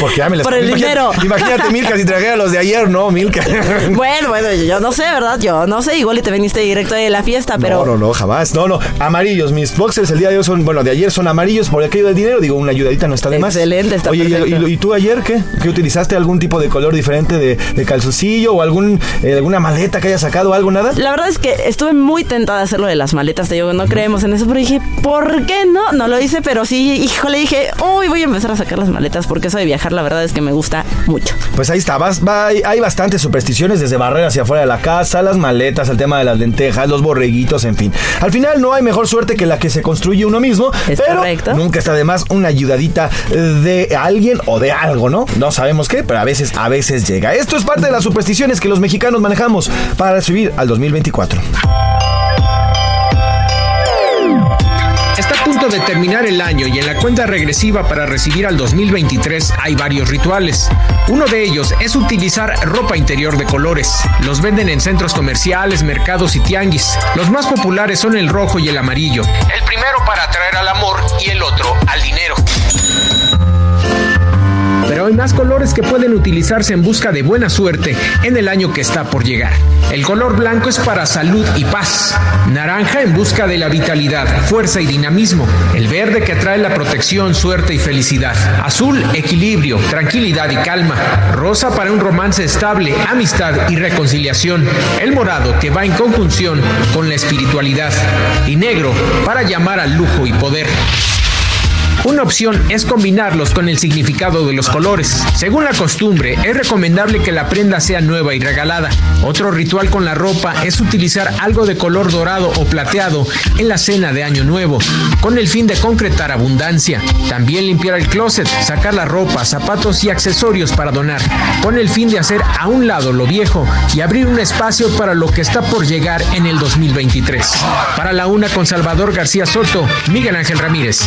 Porque ya me les Por el dinero. Imagínate, Milka, si trajera los de ayer, no, Milka. Bueno, bueno, yo no sé, ¿verdad? Yo no sé, igual y te viniste directo de la fiesta, pero... No, no, no, jamás. No, no. Amarillos. Mis boxers el día de hoy son, bueno, de ayer son amarillos por aquello del dinero. Digo, una ayudadita no está de más. Excelente, está Oye, ¿y- perfecto. ¿y, y tú ayer qué? ¿Qué utilizaste? ¿Algún tipo de color diferente de, de calzoncillo o algún, eh, alguna maleta que haya sacado algo, nada? La verdad es que estuve muy tentada de hacer lo de las maletas, te digo, no creemos en eso, pero dije, ¿por qué no? No lo hice, pero sí, híjole, dije, uy, voy a empezar a sacar las maletas porque eso de viajar, la verdad es que me gusta mucho. Pues ahí está, vas- va- hay, bastantes supersticiones desde barrer hacia afuera de la casa, las maletas, el tema de las lentejas, los borreguitos, en fin. Al final no hay mejor suerte que la que se construye uno mismo, pero nunca está de más una ayudadita de alguien o de algo, ¿no? No sabemos qué, pero a veces, a veces llega. Esto es parte de las supersticiones que los mexicanos manejamos para subir al 2024. De terminar el año y en la cuenta regresiva para recibir al 2023 hay varios rituales. Uno de ellos es utilizar ropa interior de colores. Los venden en centros comerciales, mercados y tianguis. Los más populares son el rojo y el amarillo. El primero para atraer al amor y el otro al dinero. Hay más colores que pueden utilizarse en busca de buena suerte en el año que está por llegar. El color blanco es para salud y paz. Naranja en busca de la vitalidad, fuerza y dinamismo. El verde que trae la protección, suerte y felicidad. Azul, equilibrio, tranquilidad y calma. Rosa para un romance estable, amistad y reconciliación. El morado que va en conjunción con la espiritualidad. Y negro para llamar al lujo y poder. Una opción es combinarlos con el significado de los colores. Según la costumbre, es recomendable que la prenda sea nueva y regalada. Otro ritual con la ropa es utilizar algo de color dorado o plateado en la cena de Año Nuevo, con el fin de concretar abundancia. También limpiar el closet, sacar la ropa, zapatos y accesorios para donar, con el fin de hacer a un lado lo viejo y abrir un espacio para lo que está por llegar en el 2023. Para la una con Salvador García Soto, Miguel Ángel Ramírez.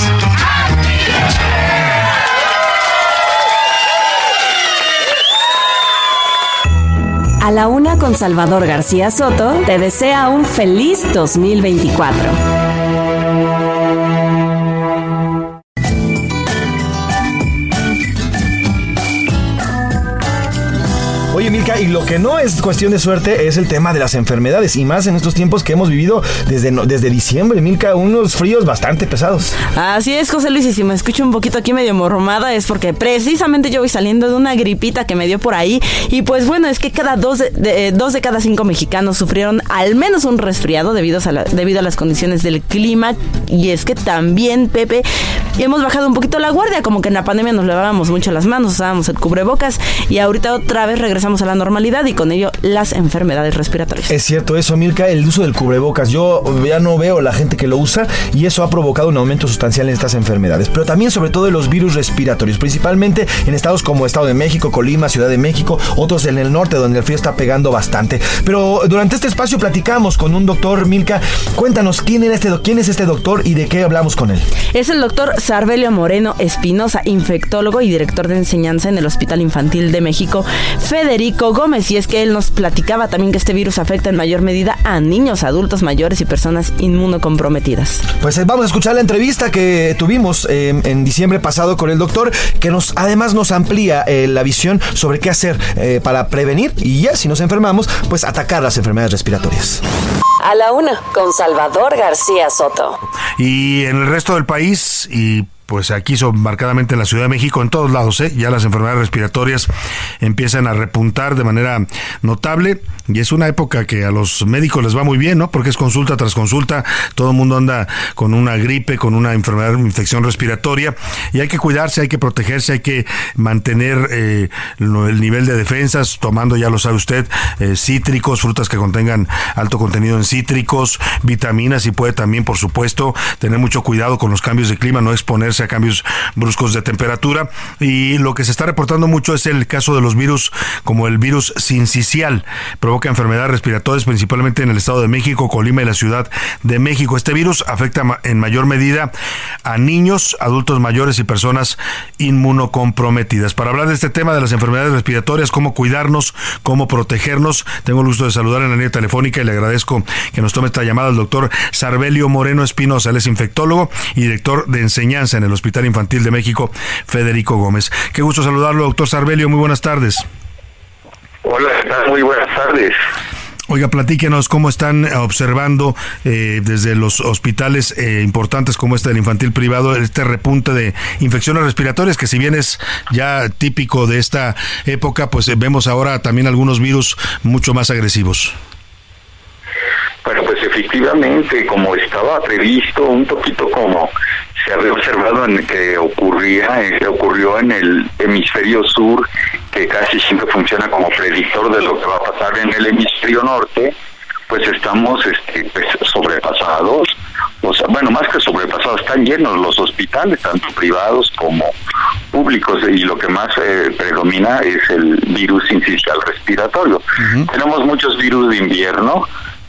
A la una con Salvador García Soto te desea un feliz 2024. Y lo que no es cuestión de suerte es el tema de las enfermedades, y más en estos tiempos que hemos vivido desde, desde diciembre, Milka, unos fríos bastante pesados. Así es, José Luis, y si me escucho un poquito aquí medio mormada es porque precisamente yo voy saliendo de una gripita que me dio por ahí. Y pues bueno, es que cada dos de, eh, dos de cada cinco mexicanos sufrieron al menos un resfriado debido a, debido a las condiciones del clima. Y es que también, Pepe, hemos bajado un poquito la guardia, como que en la pandemia nos lavábamos mucho las manos, usábamos el cubrebocas y ahorita otra vez regresamos a la normalidad y con ello las enfermedades respiratorias. Es cierto eso, Milka, el uso del cubrebocas. Yo ya no veo la gente que lo usa y eso ha provocado un aumento sustancial en estas enfermedades. Pero también sobre todo de los virus respiratorios, principalmente en estados como Estado de México, Colima, Ciudad de México, otros en el norte donde el frío está pegando bastante. Pero durante este espacio platicamos con un doctor, Milka. Cuéntanos, ¿quién, era este, quién es este doctor y de qué hablamos con él? Es el doctor Sarbelio Moreno Espinosa, infectólogo y director de enseñanza en el Hospital Infantil de México, Federico Gómez y es que él nos platicaba también que este virus afecta en mayor medida a niños, adultos mayores y personas inmunocomprometidas. Pues eh, vamos a escuchar la entrevista que tuvimos eh, en diciembre pasado con el doctor, que nos además nos amplía eh, la visión sobre qué hacer eh, para prevenir y ya si nos enfermamos, pues atacar las enfermedades respiratorias. A la una, con Salvador García Soto. Y en el resto del país y pues aquí son marcadamente en la Ciudad de México, en todos lados, ¿eh? ya las enfermedades respiratorias empiezan a repuntar de manera notable y es una época que a los médicos les va muy bien, ¿no? Porque es consulta tras consulta, todo el mundo anda con una gripe, con una enfermedad, una infección respiratoria y hay que cuidarse, hay que protegerse, hay que mantener eh, el nivel de defensas, tomando, ya lo sabe usted, eh, cítricos, frutas que contengan alto contenido en cítricos, vitaminas y puede también, por supuesto, tener mucho cuidado con los cambios de clima, no exponerse a cambios bruscos de temperatura. Y lo que se está reportando mucho es el caso de los virus, como el virus sincicial, provoca enfermedades respiratorias principalmente en el Estado de México, Colima y la Ciudad de México. Este virus afecta en mayor medida a niños, adultos mayores y personas inmunocomprometidas. Para hablar de este tema de las enfermedades respiratorias, cómo cuidarnos, cómo protegernos, tengo el gusto de saludar en la línea telefónica y le agradezco que nos tome esta llamada al doctor Sarbelio Moreno Espinosa. Él es infectólogo y director de enseñanza en el Hospital Infantil de México, Federico Gómez. Qué gusto saludarlo, doctor Sarbelio. Muy buenas tardes. Hola, muy buenas tardes. Oiga, platíquenos cómo están observando eh, desde los hospitales eh, importantes como este del infantil privado este repunte de infecciones respiratorias que si bien es ya típico de esta época, pues eh, vemos ahora también algunos virus mucho más agresivos. Bueno, pues efectivamente, como estaba previsto, un poquito como se había observado en que ocurría, eh, que ocurrió en el hemisferio sur, que casi siempre funciona como predictor de lo que va a pasar en el hemisferio norte, pues estamos este, pues, sobrepasados. O sea, bueno, más que sobrepasados, están llenos los hospitales, tanto privados como públicos, y lo que más eh, predomina es el virus incisional respiratorio. Tenemos muchos virus de invierno,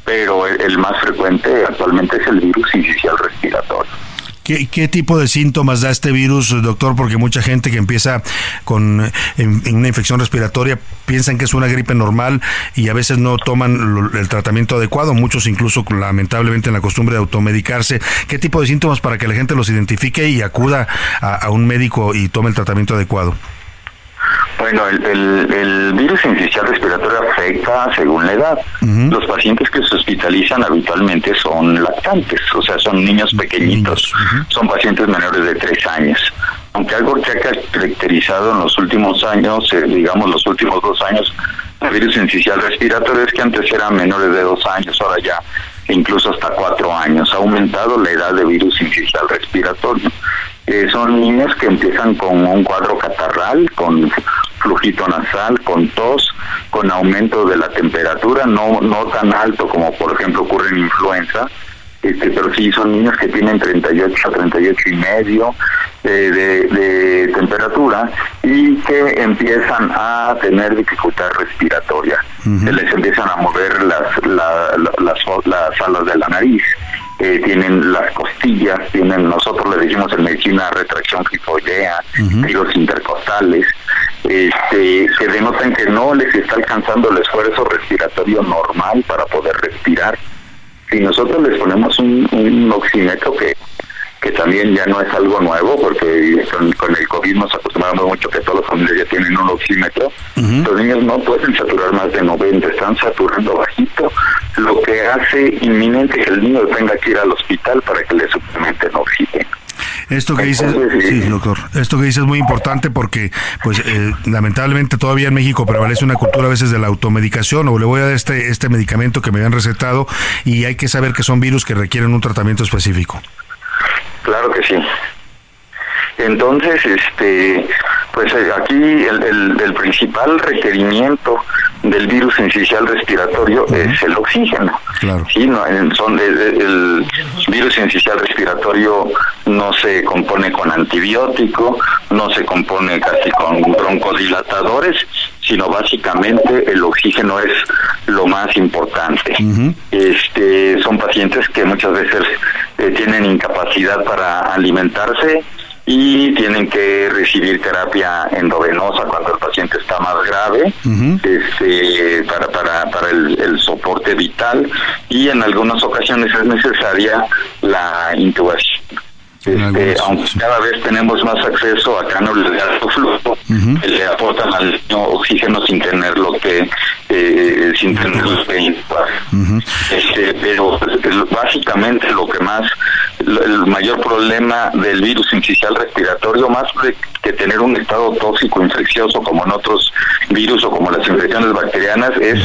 pero el, más frecuente actualmente es el virus incisional respiratorio. ¿Qué, tipo de síntomas da este virus, doctor? Porque mucha gente que empieza con una infección respiratoria piensan que es una gripe normal y a veces no toman el tratamiento adecuado, muchos incluso lamentablemente en la costumbre de automedicarse. ¿Qué tipo de síntomas para que la gente los identifique y acuda a un médico y tome el tratamiento adecuado? Bueno, el, el- el virus incisional respiratorio afecta según la edad. Los pacientes que se hospitalizan habitualmente son lactantes, o sea, son niños pequeñitos, son pacientes menores de tres años. Aunque algo que ha caracterizado en los últimos años, eh, digamos los últimos dos años, el virus incisional respiratorio es que antes eran menores de dos años, ahora ya incluso hasta cuatro años. Ha aumentado la edad de virus incisional respiratorio. Eh, son niños que empiezan con un cuadro catarral, con flujito nasal, con tos, con aumento de la temperatura, no, no tan alto como por ejemplo ocurre en influenza, este, pero sí son niños que tienen 38 a 38 y medio eh, de, de temperatura y que empiezan a tener dificultad respiratoria. Se les empiezan a mover las, la- la- las, las alas de la nariz, eh, tienen las costillas, tienen, nosotros le decimos en medicina retracción crifoidea, tiros intercostales, este, que denotan que no les está alcanzando el esfuerzo respiratorio normal para poder respirar. Si nosotros les ponemos un, un oxímetro que que también ya no es algo nuevo, porque con, con el COVID nos acostumbramos mucho que todas las familias ya tienen un oxímetro. Los niños no pueden saturar más de 90, están saturando bajito, hace inminente que el niño tenga que ir al hospital para que le suplementen oxígeno. Esto que dices, sí, doctor, esto que dices es muy importante porque, pues, eh, lamentablemente todavía en México prevalece una cultura a veces de la automedicación o le voy a dar este, este medicamento que me han recetado y hay que saber que son virus que requieren un tratamiento específico. Claro que sí. Entonces, este, pues eh, aquí el, el- el principal requerimiento del virus incisional respiratorio es el oxígeno. Claro. Sí, no, en- son el, el virus incisional respiratorio no se compone con antibiótico, no se compone casi con broncodilatadores, sino básicamente el oxígeno es lo más importante. Este, son pacientes que muchas veces eh, tienen incapacidad para alimentarse y tienen que recibir terapia endovenosa cuando el paciente está más grave este, para, para, para el, el soporte vital y en algunas ocasiones es necesaria la intubación. Este, aunque cada vez tenemos más acceso a cánulas de alto flujo que le aportan al niño oxígeno sin tenerlo que eh, sin tenerlo que intubar. Este, pero el- básicamente lo que más lo- el mayor problema del virus incisional respiratorio más de que tener un estado tóxico infeccioso como en otros virus o como las infecciones bacterianas es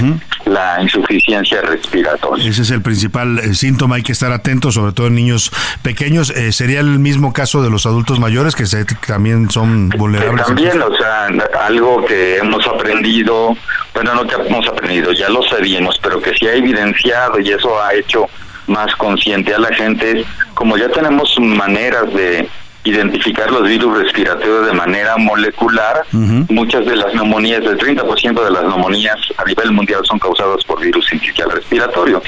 la insuficiencia respiratoria. Ese es el principal eh, síntoma, hay que estar atentos, sobre todo en niños pequeños. Eh, ¿Sería el mismo caso de los adultos mayores que se- también son vulnerables? También, o sea, algo que hemos aprendido, bueno, no que hemos aprendido, ya lo sabíamos, pero que sí ha evidenciado y eso ha hecho más consciente a la gente, es como ya tenemos maneras de identificar los virus respiratorios de manera molecular, muchas de las neumonías, el 30% de las neumonías a nivel mundial son causadas por virus sincicial respiratorio.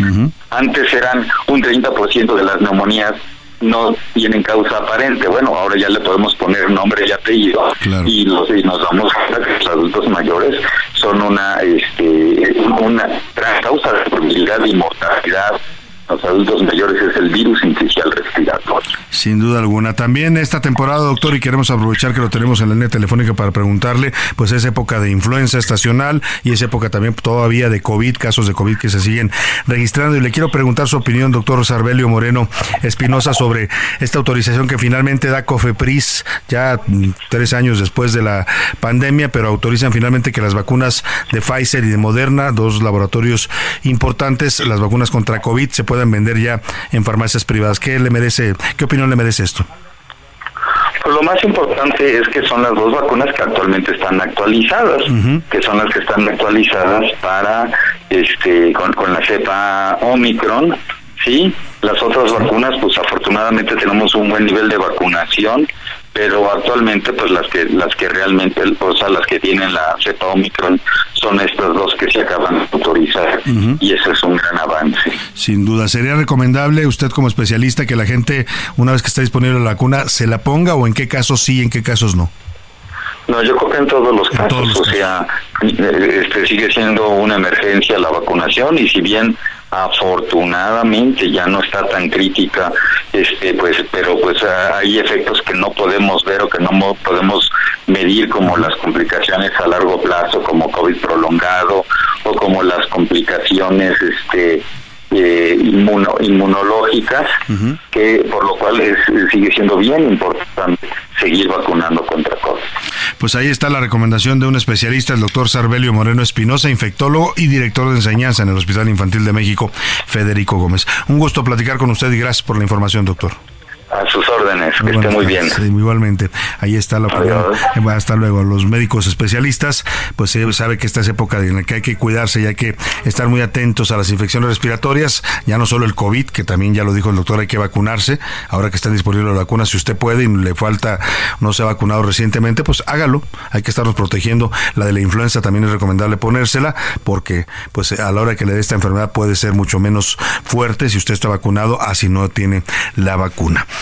Antes eran un 30% de las neumonías no tienen causa aparente. Bueno, ahora ya le podemos poner nombre y apellido y, los, y nos damos cuenta que los adultos mayores son una este, una gran causa de morbilidad y mortalidad. Los adultos mayores es el virus incisional respiratorio. Sin duda alguna. También esta temporada, doctor, y queremos aprovechar que lo tenemos en la línea telefónica para preguntarle, pues es época de influenza estacional y es época también todavía de COVID, casos de COVID que se siguen registrando. Y le quiero preguntar su opinión, doctor Sarbelio Moreno Espinosa, sobre esta autorización que finalmente da COFEPRIS, ya mm, tres años después de la pandemia, pero autorizan finalmente que las vacunas de Pfizer y de Moderna, dos laboratorios importantes, las vacunas contra COVID, se puedan vender ya en farmacias privadas. ¿Qué le merece, qué opinión le merece esto? Pues lo más importante es que son las dos vacunas que actualmente están actualizadas, que son las que están actualizadas para este con, con la cepa Omicron, sí. Las otras vacunas, pues afortunadamente tenemos un buen nivel de vacunación, pero actualmente pues las que las que realmente, o sea, las que tienen la cepa Omicron son estas dos que se acaban de autorizar y ese es un gran avance. Sin duda, ¿sería recomendable usted como especialista que la gente, una vez que está disponible la vacuna, se la ponga o en qué casos sí, en qué casos no? No, yo creo que en todos los casos, o sea, eh, este sigue siendo una emergencia la vacunación y si bien afortunadamente ya no está tan crítica, este, pues, pero pues ah, hay efectos que no podemos ver o que no mo- podemos medir como las complicaciones a largo plazo, como COVID prolongado o como las complicaciones, este, eh, inmuno- inmunológicas, que por lo cual es, sigue siendo bien importante seguir vacunando contra COVID. Pues ahí está la recomendación de un especialista, el doctor Sarbelio Moreno Espinosa, infectólogo y director de enseñanza en el Hospital Infantil de México, Federico Gómez. Un gusto platicar con usted y gracias por la información, doctor. A sus órdenes, que esté muy bien. Sí, igualmente. Ahí está la opinión. Bueno, Hasta luego. Los médicos especialistas, pues eh, sabe que esta es época en la que hay que cuidarse y hay que estar muy atentos a las infecciones respiratorias, ya no solo el COVID, que también ya lo dijo el doctor, hay que vacunarse. Ahora que están disponibles las vacunas, si usted puede y le falta, no se ha vacunado recientemente, pues hágalo. Hay que estarnos protegiendo. La de la influenza también es recomendable ponérsela, porque pues a la hora que le dé esta enfermedad puede ser mucho menos fuerte si usted está vacunado, así no tiene la vacuna.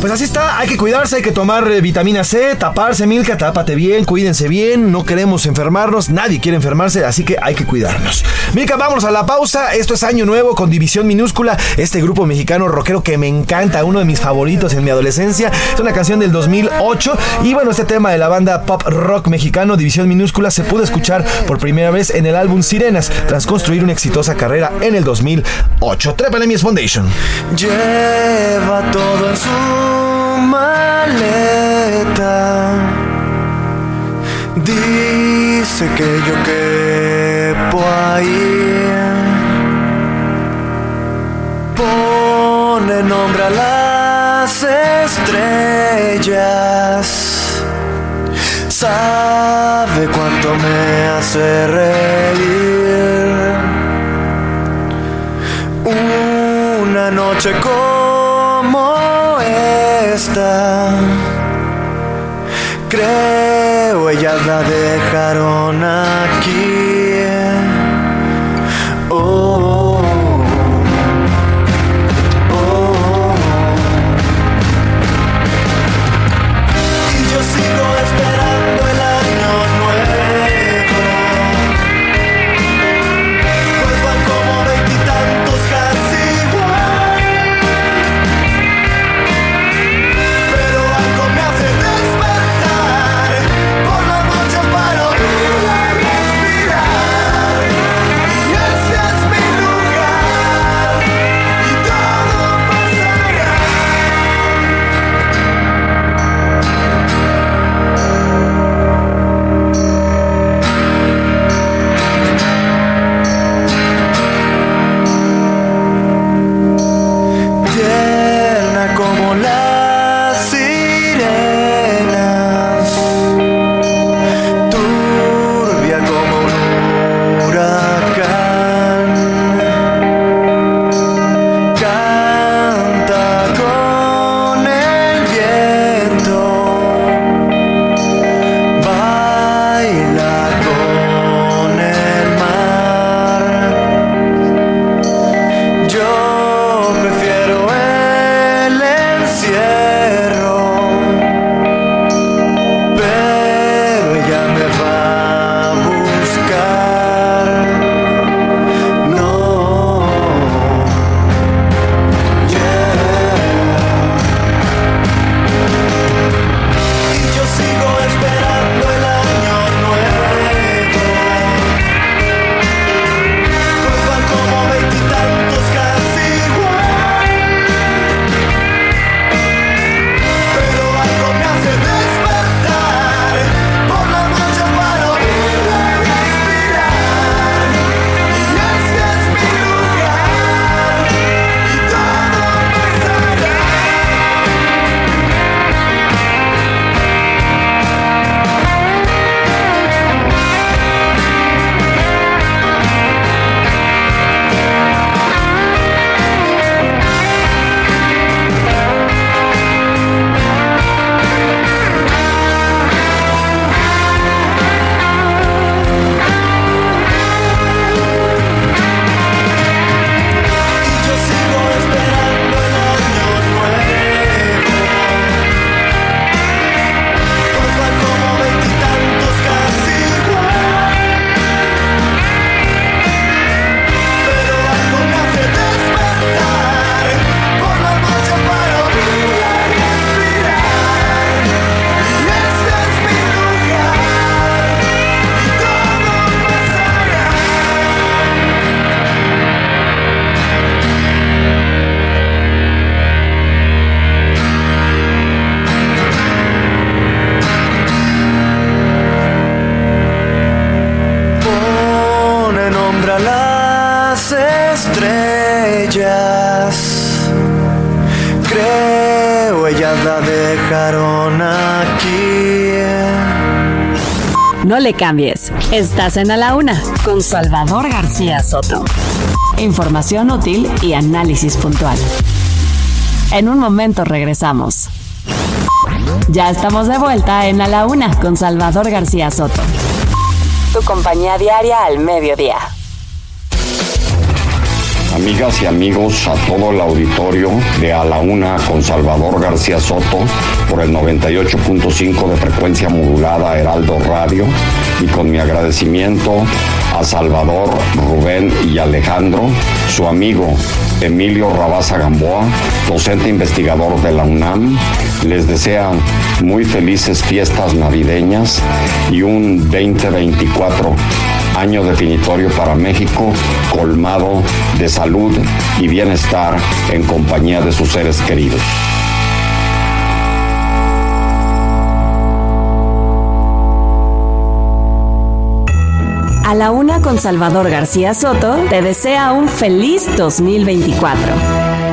Pues así está, hay que cuidarse, hay que tomar eh, vitamina C, taparse, Milka, tápate bien, cuídense bien, no queremos enfermarnos, nadie quiere enfermarse, así que hay que cuidarnos. Milka, vamos a la pausa, esto es Año Nuevo con División Minúscula, este grupo mexicano rockero que me encanta, uno de mis favoritos en mi adolescencia, es una canción del 2008 y bueno, este tema de la banda pop rock mexicano División Minúscula se pudo escuchar por primera vez en el álbum Sirenas, tras construir una exitosa carrera en el 2008. Trépale Foundation. Lleva todo su maleta. Dice que yo quepo ahí. Pone nombre a las estrellas. Sabe cuánto me hace reír. Una noche como creo ellas la dejaron aquí. Cambies. Estás en A la Una con Salvador García Soto. Información útil y análisis puntual. En un momento regresamos. Ya estamos de vuelta en A la Una con Salvador García Soto. Tu compañía diaria al mediodía. Amigas y amigos, a todo el auditorio de A la Una con Salvador García Soto por el 98.5 de frecuencia modulada Heraldo Radio y con mi agradecimiento a Salvador, Rubén y Alejandro, su amigo Emilio Rabaza Gamboa, docente investigador de la UNAM, les desea muy felices fiestas navideñas y un 2024 año definitorio para México, colmado de salud y bienestar en compañía de sus seres queridos. A la Una con Salvador García Soto te desea un feliz 2024.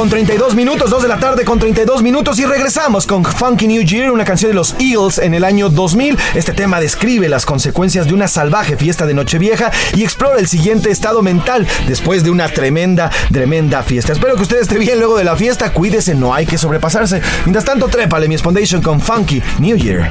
Con 32 minutos, 2 de la tarde con 32 minutos y regresamos con Funky New Year, una canción de los Eagles en el año 2000. Este tema describe las consecuencias de una salvaje fiesta de Nochevieja y explora el siguiente estado mental después de una tremenda, tremenda fiesta. Espero que usted esté bien luego de la fiesta, cuídese, no hay que sobrepasarse. Mientras tanto, trépale mi Spondation con Funky New Year.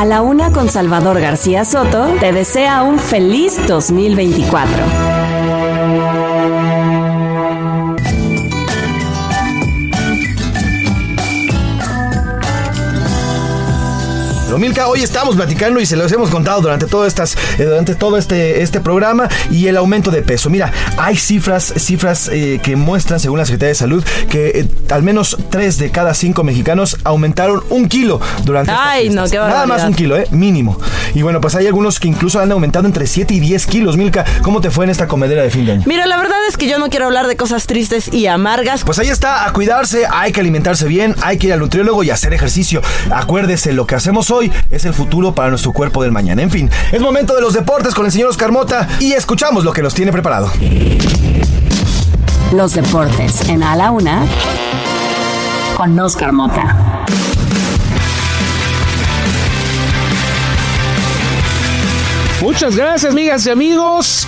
A la Una con Salvador García Soto te desea un feliz 2024. Milka, hoy estamos platicando y se los hemos contado durante todo estas, eh, durante todo este, este programa y el aumento de peso. Mira, hay cifras, cifras eh, que muestran, según la Secretaría de Salud, que eh, al menos 3 de cada 5 mexicanos aumentaron un kilo durante estas Ay, no, qué Nada más un kilo, ¿eh? Mínimo. Y bueno, pues hay algunos que incluso han aumentado entre 7 y 10 kilos. Milka, ¿cómo te fue en esta comedera de fin de año? Mira, la verdad es que yo no quiero hablar de cosas tristes y amargas. Pues ahí está, a cuidarse, hay que alimentarse bien, hay que ir al nutriólogo y hacer ejercicio. Acuérdese, lo que hacemos hoy es el futuro para nuestro cuerpo del mañana. En fin, es momento de los deportes con el señor Oscar Mota y escuchamos lo que nos tiene preparado. Los deportes en A la Una con Oscar Mota. Muchas gracias, amigas y amigos.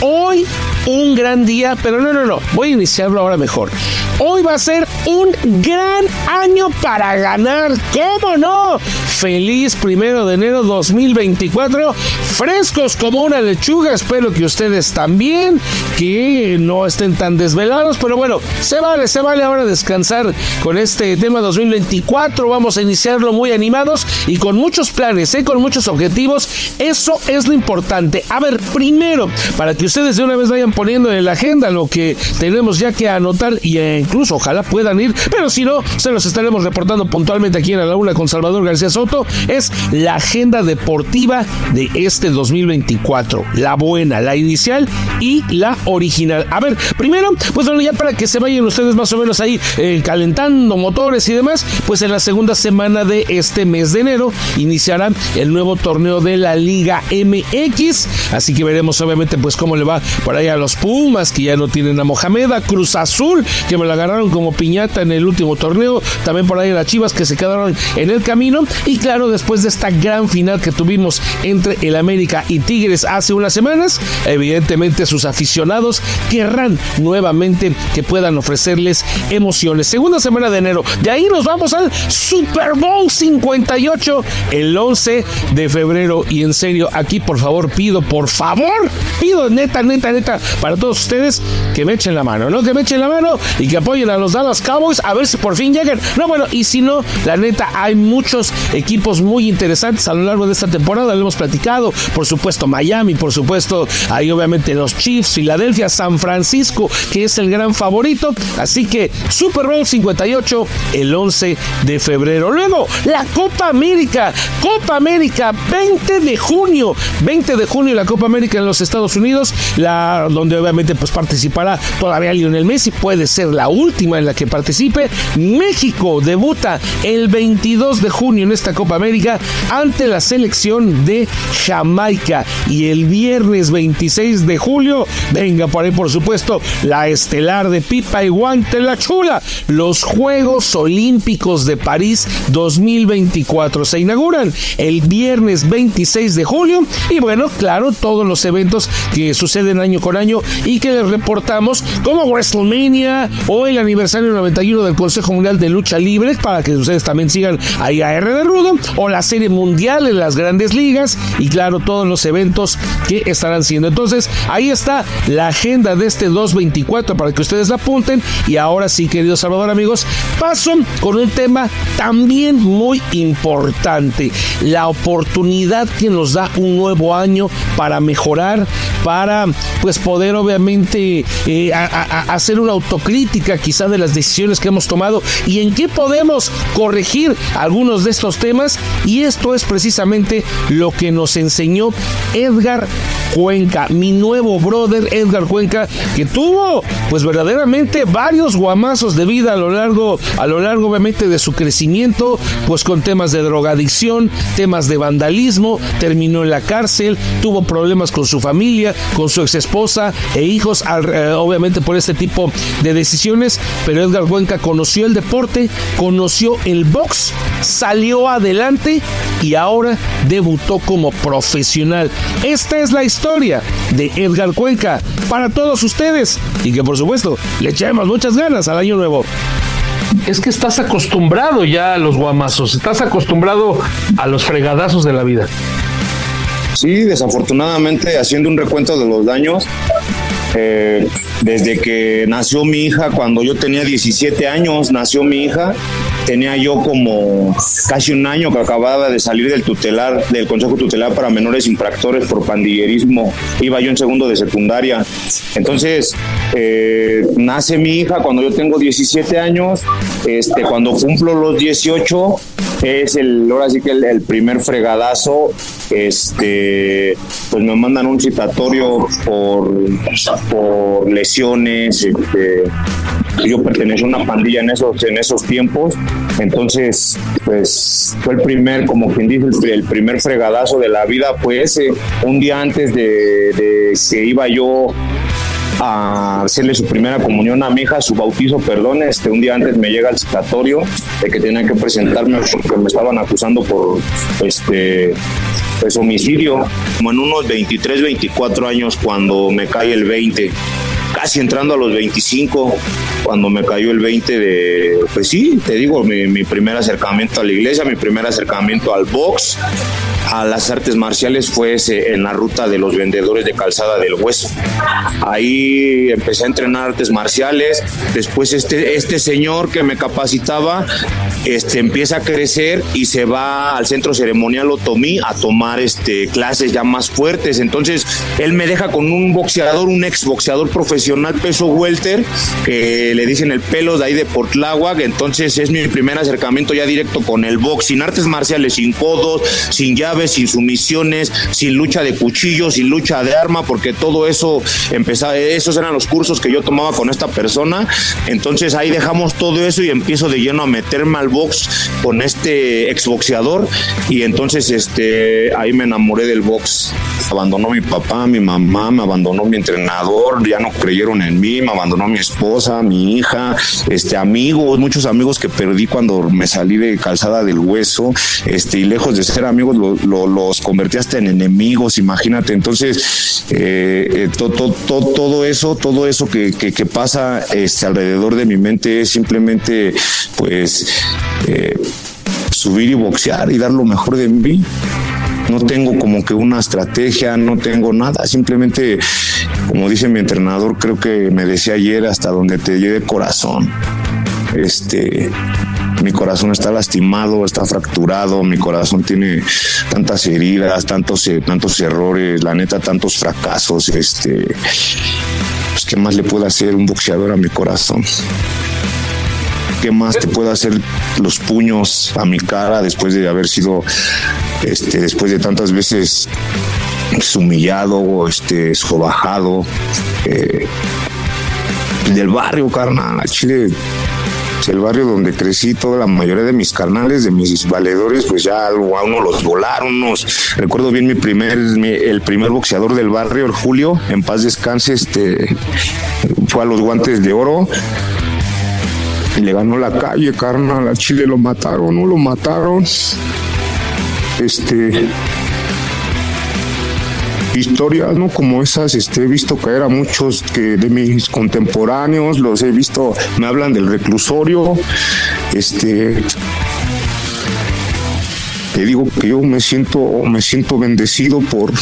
Hoy un gran día, pero no, no, no. Voy a iniciarlo ahora mejor. Hoy va a ser un gran año para ganar. ¿Cómo no? Feliz primero de enero 2024. Frescos como una lechuga. Espero que ustedes también. Que no estén tan desvelados. Pero bueno, se vale, se vale ahora descansar con este tema 2024. Vamos a iniciarlo muy animados y con muchos planes, ¿eh? con muchos objetivos. Eso es lo importante. A ver, primero, para que ustedes de una vez vayan poniendo en la agenda lo que tenemos ya que anotar y eh, incluso ojalá puedan ir, pero si no, se los estaremos reportando puntualmente aquí en la Una con Salvador García Soto. Es la agenda deportiva de este 2024. La buena, la inicial y la original. A ver, primero, pues bueno, ya para que se vayan ustedes más o menos ahí eh, calentando motores y demás, pues en la segunda semana de este mes de enero iniciará el nuevo torneo de la Liga MX. Así que veremos obviamente pues cómo le va por ahí a los Pumas, que ya no tienen a Mohamed, Cruz Azul, que me la agarraron como piñata en el último torneo, también por ahí las Chivas que se quedaron en el camino. Y claro, después de esta gran final que tuvimos entre el América y Tigres hace unas semanas, evidentemente sus aficionados querrán nuevamente que puedan ofrecerles emociones. Segunda semana de enero. De ahí nos vamos al Super Bowl 58 el 11 de febrero. Y en serio, aquí por favor pido, por favor, pido neta, neta, neta, para todos ustedes que me echen la mano, ¿no? Que me echen la mano y que apoyen a los Dallas Cowboys a ver si por fin llegan. No, bueno, y si no, la neta, hay muchos equipos muy interesantes a lo largo de esta temporada. Lo hemos platicado, por supuesto, Miami, por supuesto, hay obviamente los Chiefs, Filadelfia, San Francisco, que es el gran favorito. Así que Super Bowl 58 el 11 de febrero. Luego, la Copa América, Copa América, 20 de junio, 20 de junio la Copa América en los Estados Unidos, la donde obviamente pues participará todavía Lionel Messi, puede ser la última en la que participe. México debuta el 22 de junio en esta Copa América ante la selección de Jamaica. Y el viernes 26 de julio, venga por ahí por supuesto la estelar de Pipa y Guante la Chula, los Juegos Olímpicos de París 2024 se inauguran el viernes 26 de julio. Y bueno, claro, todos los eventos que suceden año con año y que les reportamos como WrestleMania o el aniversario 91 del Consejo Mundial de Lucha Libre para que ustedes también sigan ahí a R de Rudo o la Serie Mundial en las grandes ligas y claro, todos los eventos que estarán siendo. Entonces, ahí está la agenda de este 224 para que ustedes la apunten y ahora sí, queridos Salvador amigos, paso con un tema también muy importante, la oportunidad que nos da un nuevo año para mejorar, para pues poder obviamente eh, hacer una autocrítica quizá de las decisiones que hemos tomado y en qué podemos corregir algunos de estos temas. Y esto es precisamente lo que nos enseñó Edgar Cuenca, mi nuevo brother Edgar Cuenca, que tuvo pues verdaderamente varios guamazos de vida a lo largo, a lo largo obviamente de su crecimiento, pues con temas de drogadicción, temas de vandalismo, terminó en la cárcel, tuvo problemas con su familia, con su ex esposa e hijos, eh, obviamente por este tipo de decisiones, pero Edgar Cuenca conoció el deporte, conoció el box, salió adelante y ahora debutó como profesional. Esta es la historia de Edgar Cuenca para todos ustedes y que por supuesto le echemos muchas ganas al año nuevo. Es que estás acostumbrado ya a los guamazos, estás acostumbrado a los fregadazos de la vida. Sí, desafortunadamente, haciendo un recuento de los daños, eh, desde que nació mi hija, cuando yo tenía 17 años, nació mi hija, tenía yo como casi un año que acababa de salir del tutelar, del Consejo Tutelar para Menores Infractores por pandillerismo. Iba yo en segundo de secundaria. Entonces, eh, nace mi hija cuando yo tengo 17 años. Este, cuando cumplo los 18, es el, ahora sí que el, primer fregadazo. Este, pues me mandan un citatorio por, por Este, yo pertenecía a una pandilla en esos, en esos tiempos, entonces, pues fue el primer, como quien dice, el, el primer fregadazo de la vida fue ese, un día antes de, de que iba yo a hacerle su primera comunión a mi hija, su bautizo, perdón, este, un día antes me llega el citatorio de que tenía que presentarme porque me estaban acusando por este pues homicidio, como en unos 23, 24 años cuando me cae el 20 casi entrando a los 25, cuando me cayó el 20 de, pues sí, te digo, mi, primer acercamiento a la iglesia, mi primer acercamiento al box, a las artes marciales fue en la ruta de los vendedores de calzada del hueso. Ahí empecé a entrenar artes marciales, después este, este señor que me capacitaba este, empieza a crecer y se va al centro ceremonial Otomí a tomar este, clases ya más fuertes. Entonces, él me deja con un boxeador, un ex boxeador profesional peso welter, que le dicen el pelo de ahí de Portláhuac. Entonces, es mi primer acercamiento ya directo con el box, sin artes marciales, sin codos, sin llaves, sin sumisiones, sin lucha de cuchillo, sin lucha de arma, porque todo eso empezaba, esos eran los cursos que yo tomaba con esta persona. Entonces, ahí dejamos todo eso y empiezo de lleno a meterme al box con este exboxeador y entonces este ahí me enamoré del box. Abandonó mi papá, mi mamá, me abandonó mi entrenador, ya no creyeron en mí, me abandonó mi esposa, mi hija, este amigos, muchos amigos que perdí cuando me salí de calzada del hueso, este y lejos de ser amigos lo- los convertí hasta en enemigos, imagínate. Entonces eh, eh, to- to- to- todo eso, todo eso que pasa este, alrededor de mi mente es simplemente pues eh, subir y boxear y dar lo mejor de mí. No tengo como que una estrategia, no tengo nada, simplemente, como dice mi entrenador, creo que me decía ayer, hasta donde te lleve corazón. Este, mi corazón está lastimado, está fracturado, mi corazón tiene tantas heridas, tantos, eh, tantos errores, la neta, tantos fracasos, este, pues, ¿qué más le puede hacer un boxeador a mi corazón? ¿Qué más te puede hacer los puños a mi cara después de haber sido, este, después de tantas veces humillado, este, sobajado, eh, del barrio, carnal, Chile, el barrio donde crecí, toda la mayoría de mis carnales, de mis valedores, pues ya a uno los volaron, unos, recuerdo bien mi primer, el primer boxeador del barrio, el Julio, en paz descanse, este, fue a los guantes de oro, y le ganó la calle, carnal. A Chile lo mataron, no lo mataron. Este. Historias, ¿no? Como esas, este, he visto caer a muchos que de mis contemporáneos, los he visto, me hablan del reclusorio, este. Te digo que yo me siento, me siento bendecido por,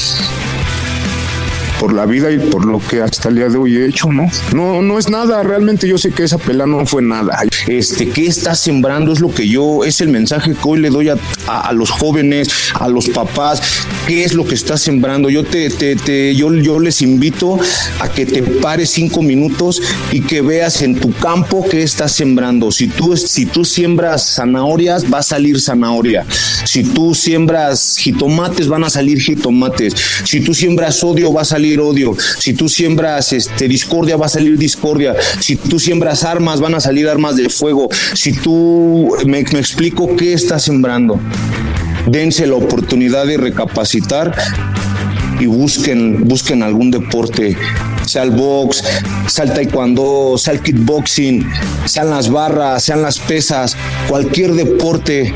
por la vida y por lo que hasta el día de hoy he hecho, ¿no? No, no es nada, realmente yo sé que esa pelea no fue nada. Este, ¿qué estás sembrando? Es lo que yo, es el mensaje que hoy le doy a, a- los jóvenes, a los papás, ¿qué es lo que estás sembrando? Yo te, te, te- yo, yo les invito a que te pares cinco minutos y que veas en tu campo qué estás sembrando. Si tú, si tú siembras zanahorias, va a salir zanahoria. Si tú siembras jitomates, van a salir jitomates. Si tú siembras odio, va a salir odio. Si tú siembras este, discordia, va a salir discordia. Si tú siembras armas, van a salir armas de fuego. Si tú me, me explico qué estás sembrando, dense la oportunidad de recapacitar y busquen, busquen algún deporte, sea el box, sea el taekwondo, sea el kickboxing, sean las barras, sean las pesas, cualquier deporte,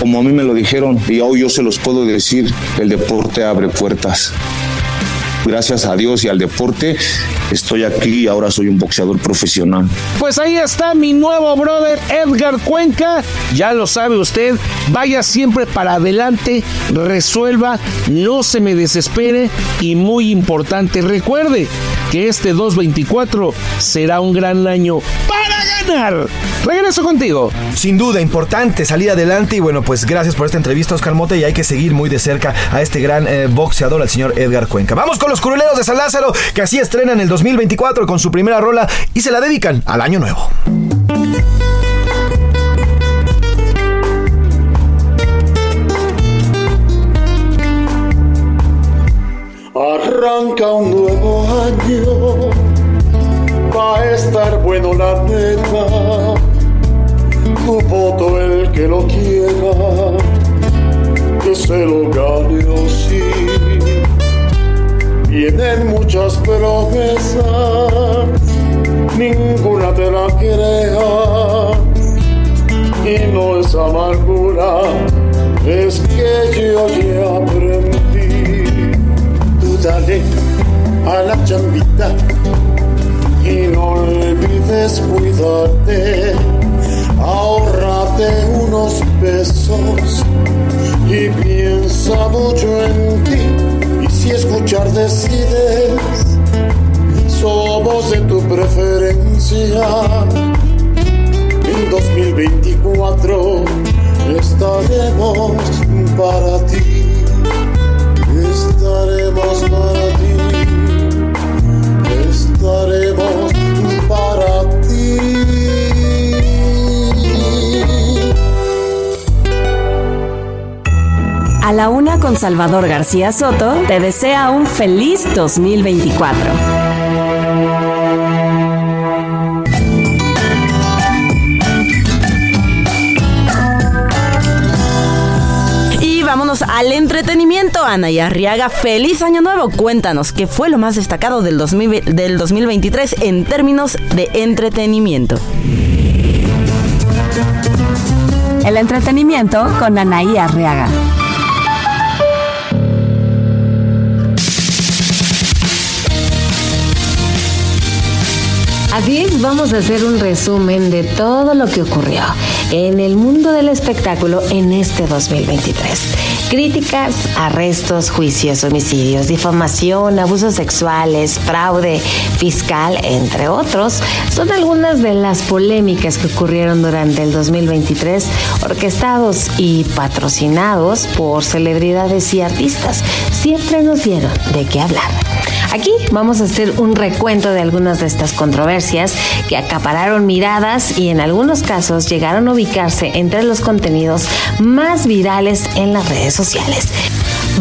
como a mí me lo dijeron, y hoy yo se los puedo decir, el deporte abre puertas. Gracias a Dios y al deporte, estoy aquí y ahora soy un boxeador profesional. Pues ahí está mi nuevo brother Edgar Cuenca. Ya lo sabe usted, vaya siempre para adelante, resuelva, no se me desespere y muy importante, recuerde que este 224 será un gran año ganar. Regreso contigo. Sin duda, importante salir adelante y bueno, pues gracias por esta entrevista, Oscar Mote, y hay que seguir muy de cerca a este gran eh, boxeador, al señor Edgar Cuenca. Vamos con los curuleros de San Lázaro, que así estrenan el 2024 con su primera rola y se la dedican al año nuevo. Arranca un nuevo año, va a estar bueno la neta. Tu voto el que lo quiera, que se lo gane o sí. Vienen muchas promesas, ninguna te la creas. Y no es amargura, es que yo ya aprendí tú dale a la chambita y no olvides cuidarte. Ahorrate unos pesos y piensa mucho en ti. Y si escuchar decides, somos de tu preferencia. En 2024 estaremos para ti estaremos para ti, A la una con Salvador García Soto te desea un feliz 2024. Vámonos al entretenimiento, Ana y Arriaga. Feliz año nuevo. Cuéntanos, ¿qué fue lo más destacado del, 2000 del 2023 en términos de entretenimiento? El entretenimiento con Anaí Arriaga. Así es, vamos a hacer un resumen de todo lo que ocurrió en el mundo del espectáculo en este 2023. Críticas, arrestos, juicios, homicidios, difamación, abusos sexuales, fraude fiscal, entre otros, son algunas de las polémicas que ocurrieron durante el 2023, orquestados y patrocinados por celebridades y artistas. Siempre nos dieron de qué hablar. Aquí vamos a hacer un recuento de algunas de estas controversias que acapararon miradas y en algunos casos llegaron a ubicarse entre los contenidos más virales en las redes sociales.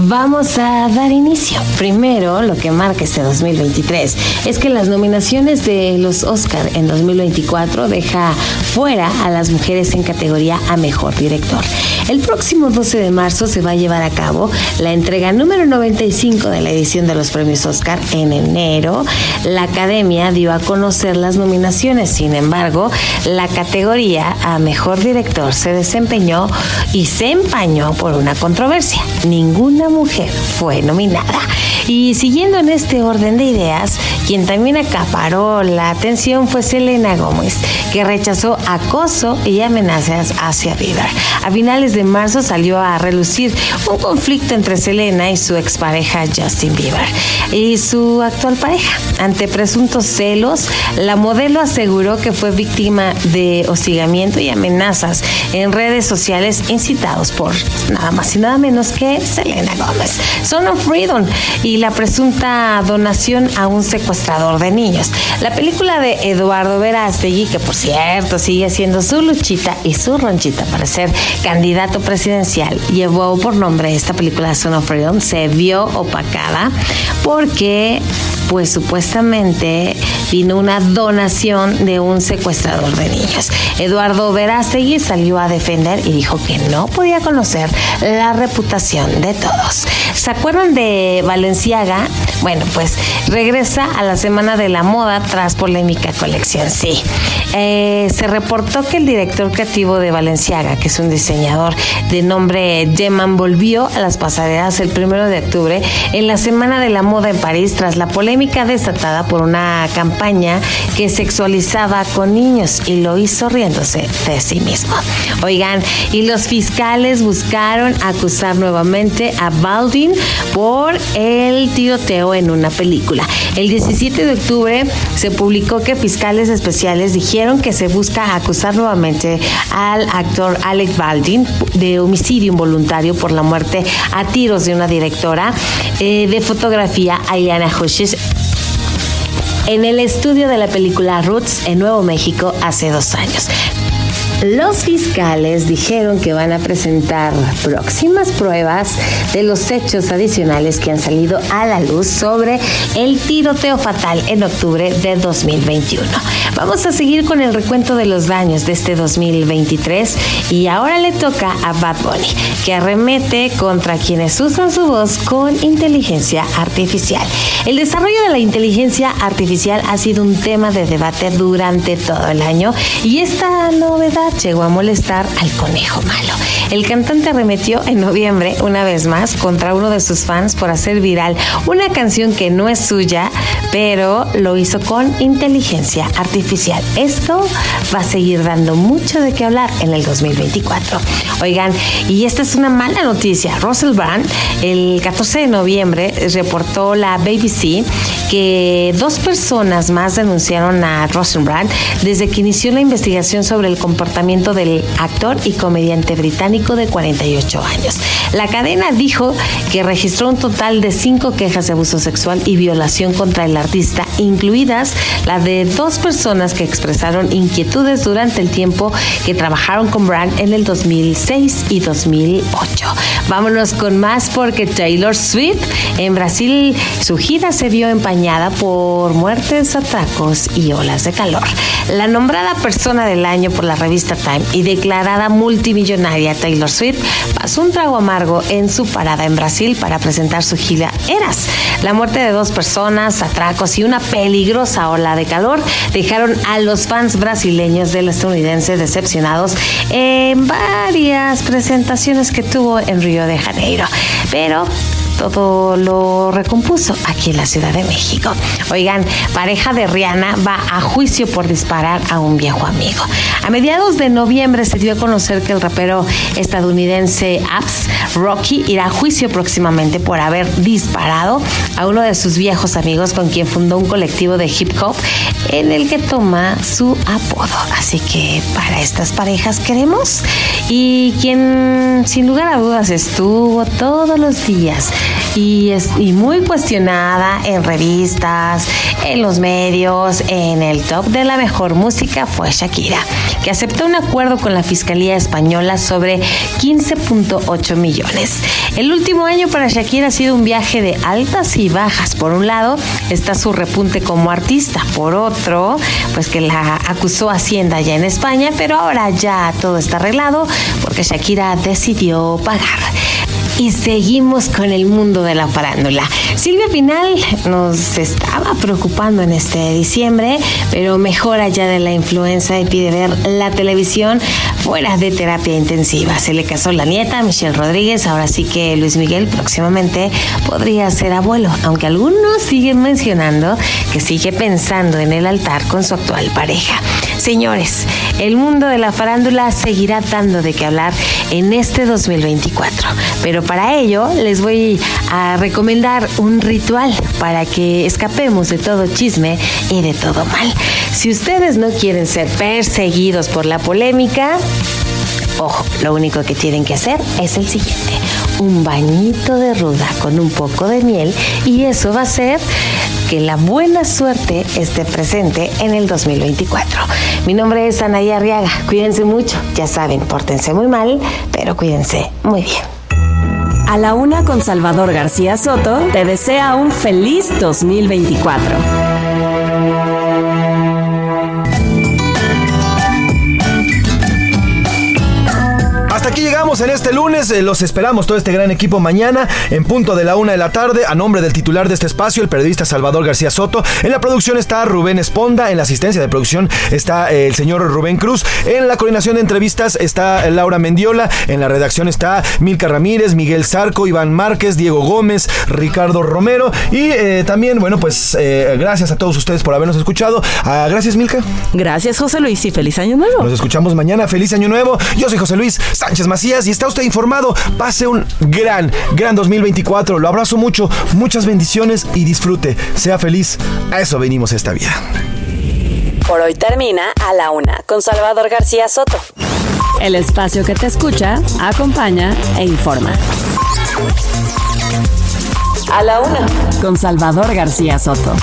Vamos a dar inicio. Primero, lo que marca este 2023 es que las nominaciones de los Oscar en 2024 deja fuera a las mujeres en categoría a mejor director. El próximo 12 de marzo se va a llevar a cabo la entrega número 95 de la edición de los premios Oscar en enero. La Academia dio a conocer las nominaciones, sin embargo, la categoría a mejor director se desempeñó y se empañó por una controversia. Ninguna mujer fue nominada. Y siguiendo en este orden de ideas, quien también acaparó la atención fue Selena Gómez, que rechazó acoso y amenazas hacia Bieber. A finales de marzo salió a relucir un conflicto entre Selena y su expareja Justin Bieber y su actual pareja. Ante presuntos celos, la modelo aseguró que fue víctima de hostigamiento y amenazas en redes sociales incitados por nada más y nada menos que Selena Son of Freedom y la presunta donación a un secuestrador de niños. La película de Eduardo Verástegui, que por cierto sigue haciendo su luchita y su ronchita para ser candidato presidencial, llevó por nombre esta película Son of Freedom, se vio opacada porque pues supuestamente vino una donación de un secuestrador de niños. Eduardo Verástegui salió a defender y dijo que no podía conocer la reputación de todos. ¿Se acuerdan de Valenciaga? Bueno, pues regresa a la Semana de la Moda tras polémica colección, sí. Eh, se reportó que el director creativo de Valenciaga, que es un diseñador de nombre Geman, volvió a las pasarelas el primero de octubre en la Semana de la Moda en París tras la polémica desatada por una campaña que sexualizaba con niños y lo hizo riéndose de sí mismo. Oigan, y los fiscales buscaron acusar nuevamente a Baldwin por el tiroteo en una película. El 17 de octubre se publicó que fiscales especiales dijeron que se busca acusar nuevamente al actor Alec Baldwin de homicidio involuntario por la muerte a tiros de una directora eh, de fotografía, Ayana Hoshes, en el estudio de la película Roots en Nuevo México hace dos años. Los fiscales dijeron que van a presentar próximas pruebas de los hechos adicionales que han salido a la luz sobre el tiroteo fatal en octubre de 2021. Vamos a seguir con el recuento de los daños de este 2023 y ahora le toca a Bad Bunny, que arremete contra quienes usan su voz con inteligencia artificial. El desarrollo de la inteligencia artificial ha sido un tema de debate durante todo el año y esta novedad llegó a molestar al conejo malo. El cantante arremetió en noviembre una vez más contra uno de sus fans por hacer viral una canción que no es suya, pero lo hizo con inteligencia artificial. Esto va a seguir dando mucho de qué hablar en el 2024. Oigan, y esta es una mala noticia. Russell Brand, el 14 de noviembre, reportó la BBC que dos personas más denunciaron a Russell Brand desde que inició la investigación sobre el comportamiento del actor y comediante británico de 48 años. La cadena dijo que registró un total de cinco quejas de abuso sexual y violación contra el artista, incluidas la de dos personas que expresaron inquietudes durante el tiempo que trabajaron con Brand en el 2006 y 2008. Vámonos con más porque Taylor Swift en Brasil su gira se vio empañada por muertes, atracos y olas de calor. La nombrada persona del año por la revista Time y declarada multimillonaria Taylor Swift pasó un trago amargo en su parada en Brasil para presentar su gira Eras. La muerte de dos personas, atracos y una peligrosa ola de calor dejaron a los fans brasileños del estadounidense decepcionados en varias presentaciones que tuvo en Río de Janeiro. Pero todo lo recompuso aquí en la Ciudad de México. Oigan, pareja de Rihanna va a juicio por disparar a un viejo amigo. A mediados de noviembre se dio a conocer que el rapero estadounidense Apps Rocky irá a juicio próximamente por haber disparado a uno de sus viejos amigos con quien fundó un colectivo de hip hop en el que toma su apodo. Así que para estas parejas queremos y quien sin lugar a dudas estuvo todos los días y, muy cuestionada en revistas, en los medios, en el top de la mejor música fue Shakira, que aceptó un acuerdo con la Fiscalía Española sobre 15.8 millones. El último año para Shakira ha sido un viaje de altas y bajas. Por un lado está su repunte como artista, por otro, pues que la acusó Hacienda ya en España, pero ahora ya todo está arreglado porque Shakira decidió pagar. Y seguimos con el mundo de la farándula. Silvia Pinal nos estaba preocupando en este diciembre, pero mejora ya de la influenza y pide ver la televisión fuera de terapia intensiva. Se le casó la nieta, Michelle Rodríguez, ahora sí que Luis Miguel próximamente podría ser abuelo, aunque algunos siguen mencionando que sigue pensando en el altar con su actual pareja. Señores, el mundo de la farándula seguirá dando de qué hablar en este 2024, pero para ello les voy a recomendar un ritual para que escapemos de todo chisme y de todo mal. Si ustedes no quieren ser perseguidos por la polémica, Ojo, lo único que tienen que hacer es el siguiente. Un bañito de ruda con un poco de miel y eso va a hacer que la buena suerte esté presente en el 2024. Mi nombre es Anaya Arriaga. Cuídense mucho. Ya saben, pórtense muy mal, pero cuídense muy bien. A la una con Salvador García Soto te desea un feliz 2024. En este lunes. eh, Los esperamos todo este gran equipo mañana en punto de la una de la tarde. A nombre del titular de este espacio, el periodista Salvador García Soto. En la producción está Rubén Esponda. En la asistencia de producción está eh, el señor Rubén Cruz. En la coordinación de entrevistas está eh, Laura Mendiola. En la redacción está Milka Ramírez, Miguel Zarco, Iván Márquez, Diego Gómez, Ricardo Romero. Y eh, también, bueno, pues eh, gracias a todos ustedes por habernos escuchado. Ah, gracias, Milka. Gracias, José Luis, y feliz año nuevo. Nos escuchamos mañana. Feliz año nuevo. Yo soy José Luis Sánchez Macías y está usted informado. Pase un gran, gran 2024. Lo abrazo mucho. Muchas bendiciones y disfrute. Sea feliz. A eso venimos esta vida. Por hoy termina A la Una con Salvador García Soto. El espacio que te escucha, acompaña e informa. A la Una. Con Salvador García Soto.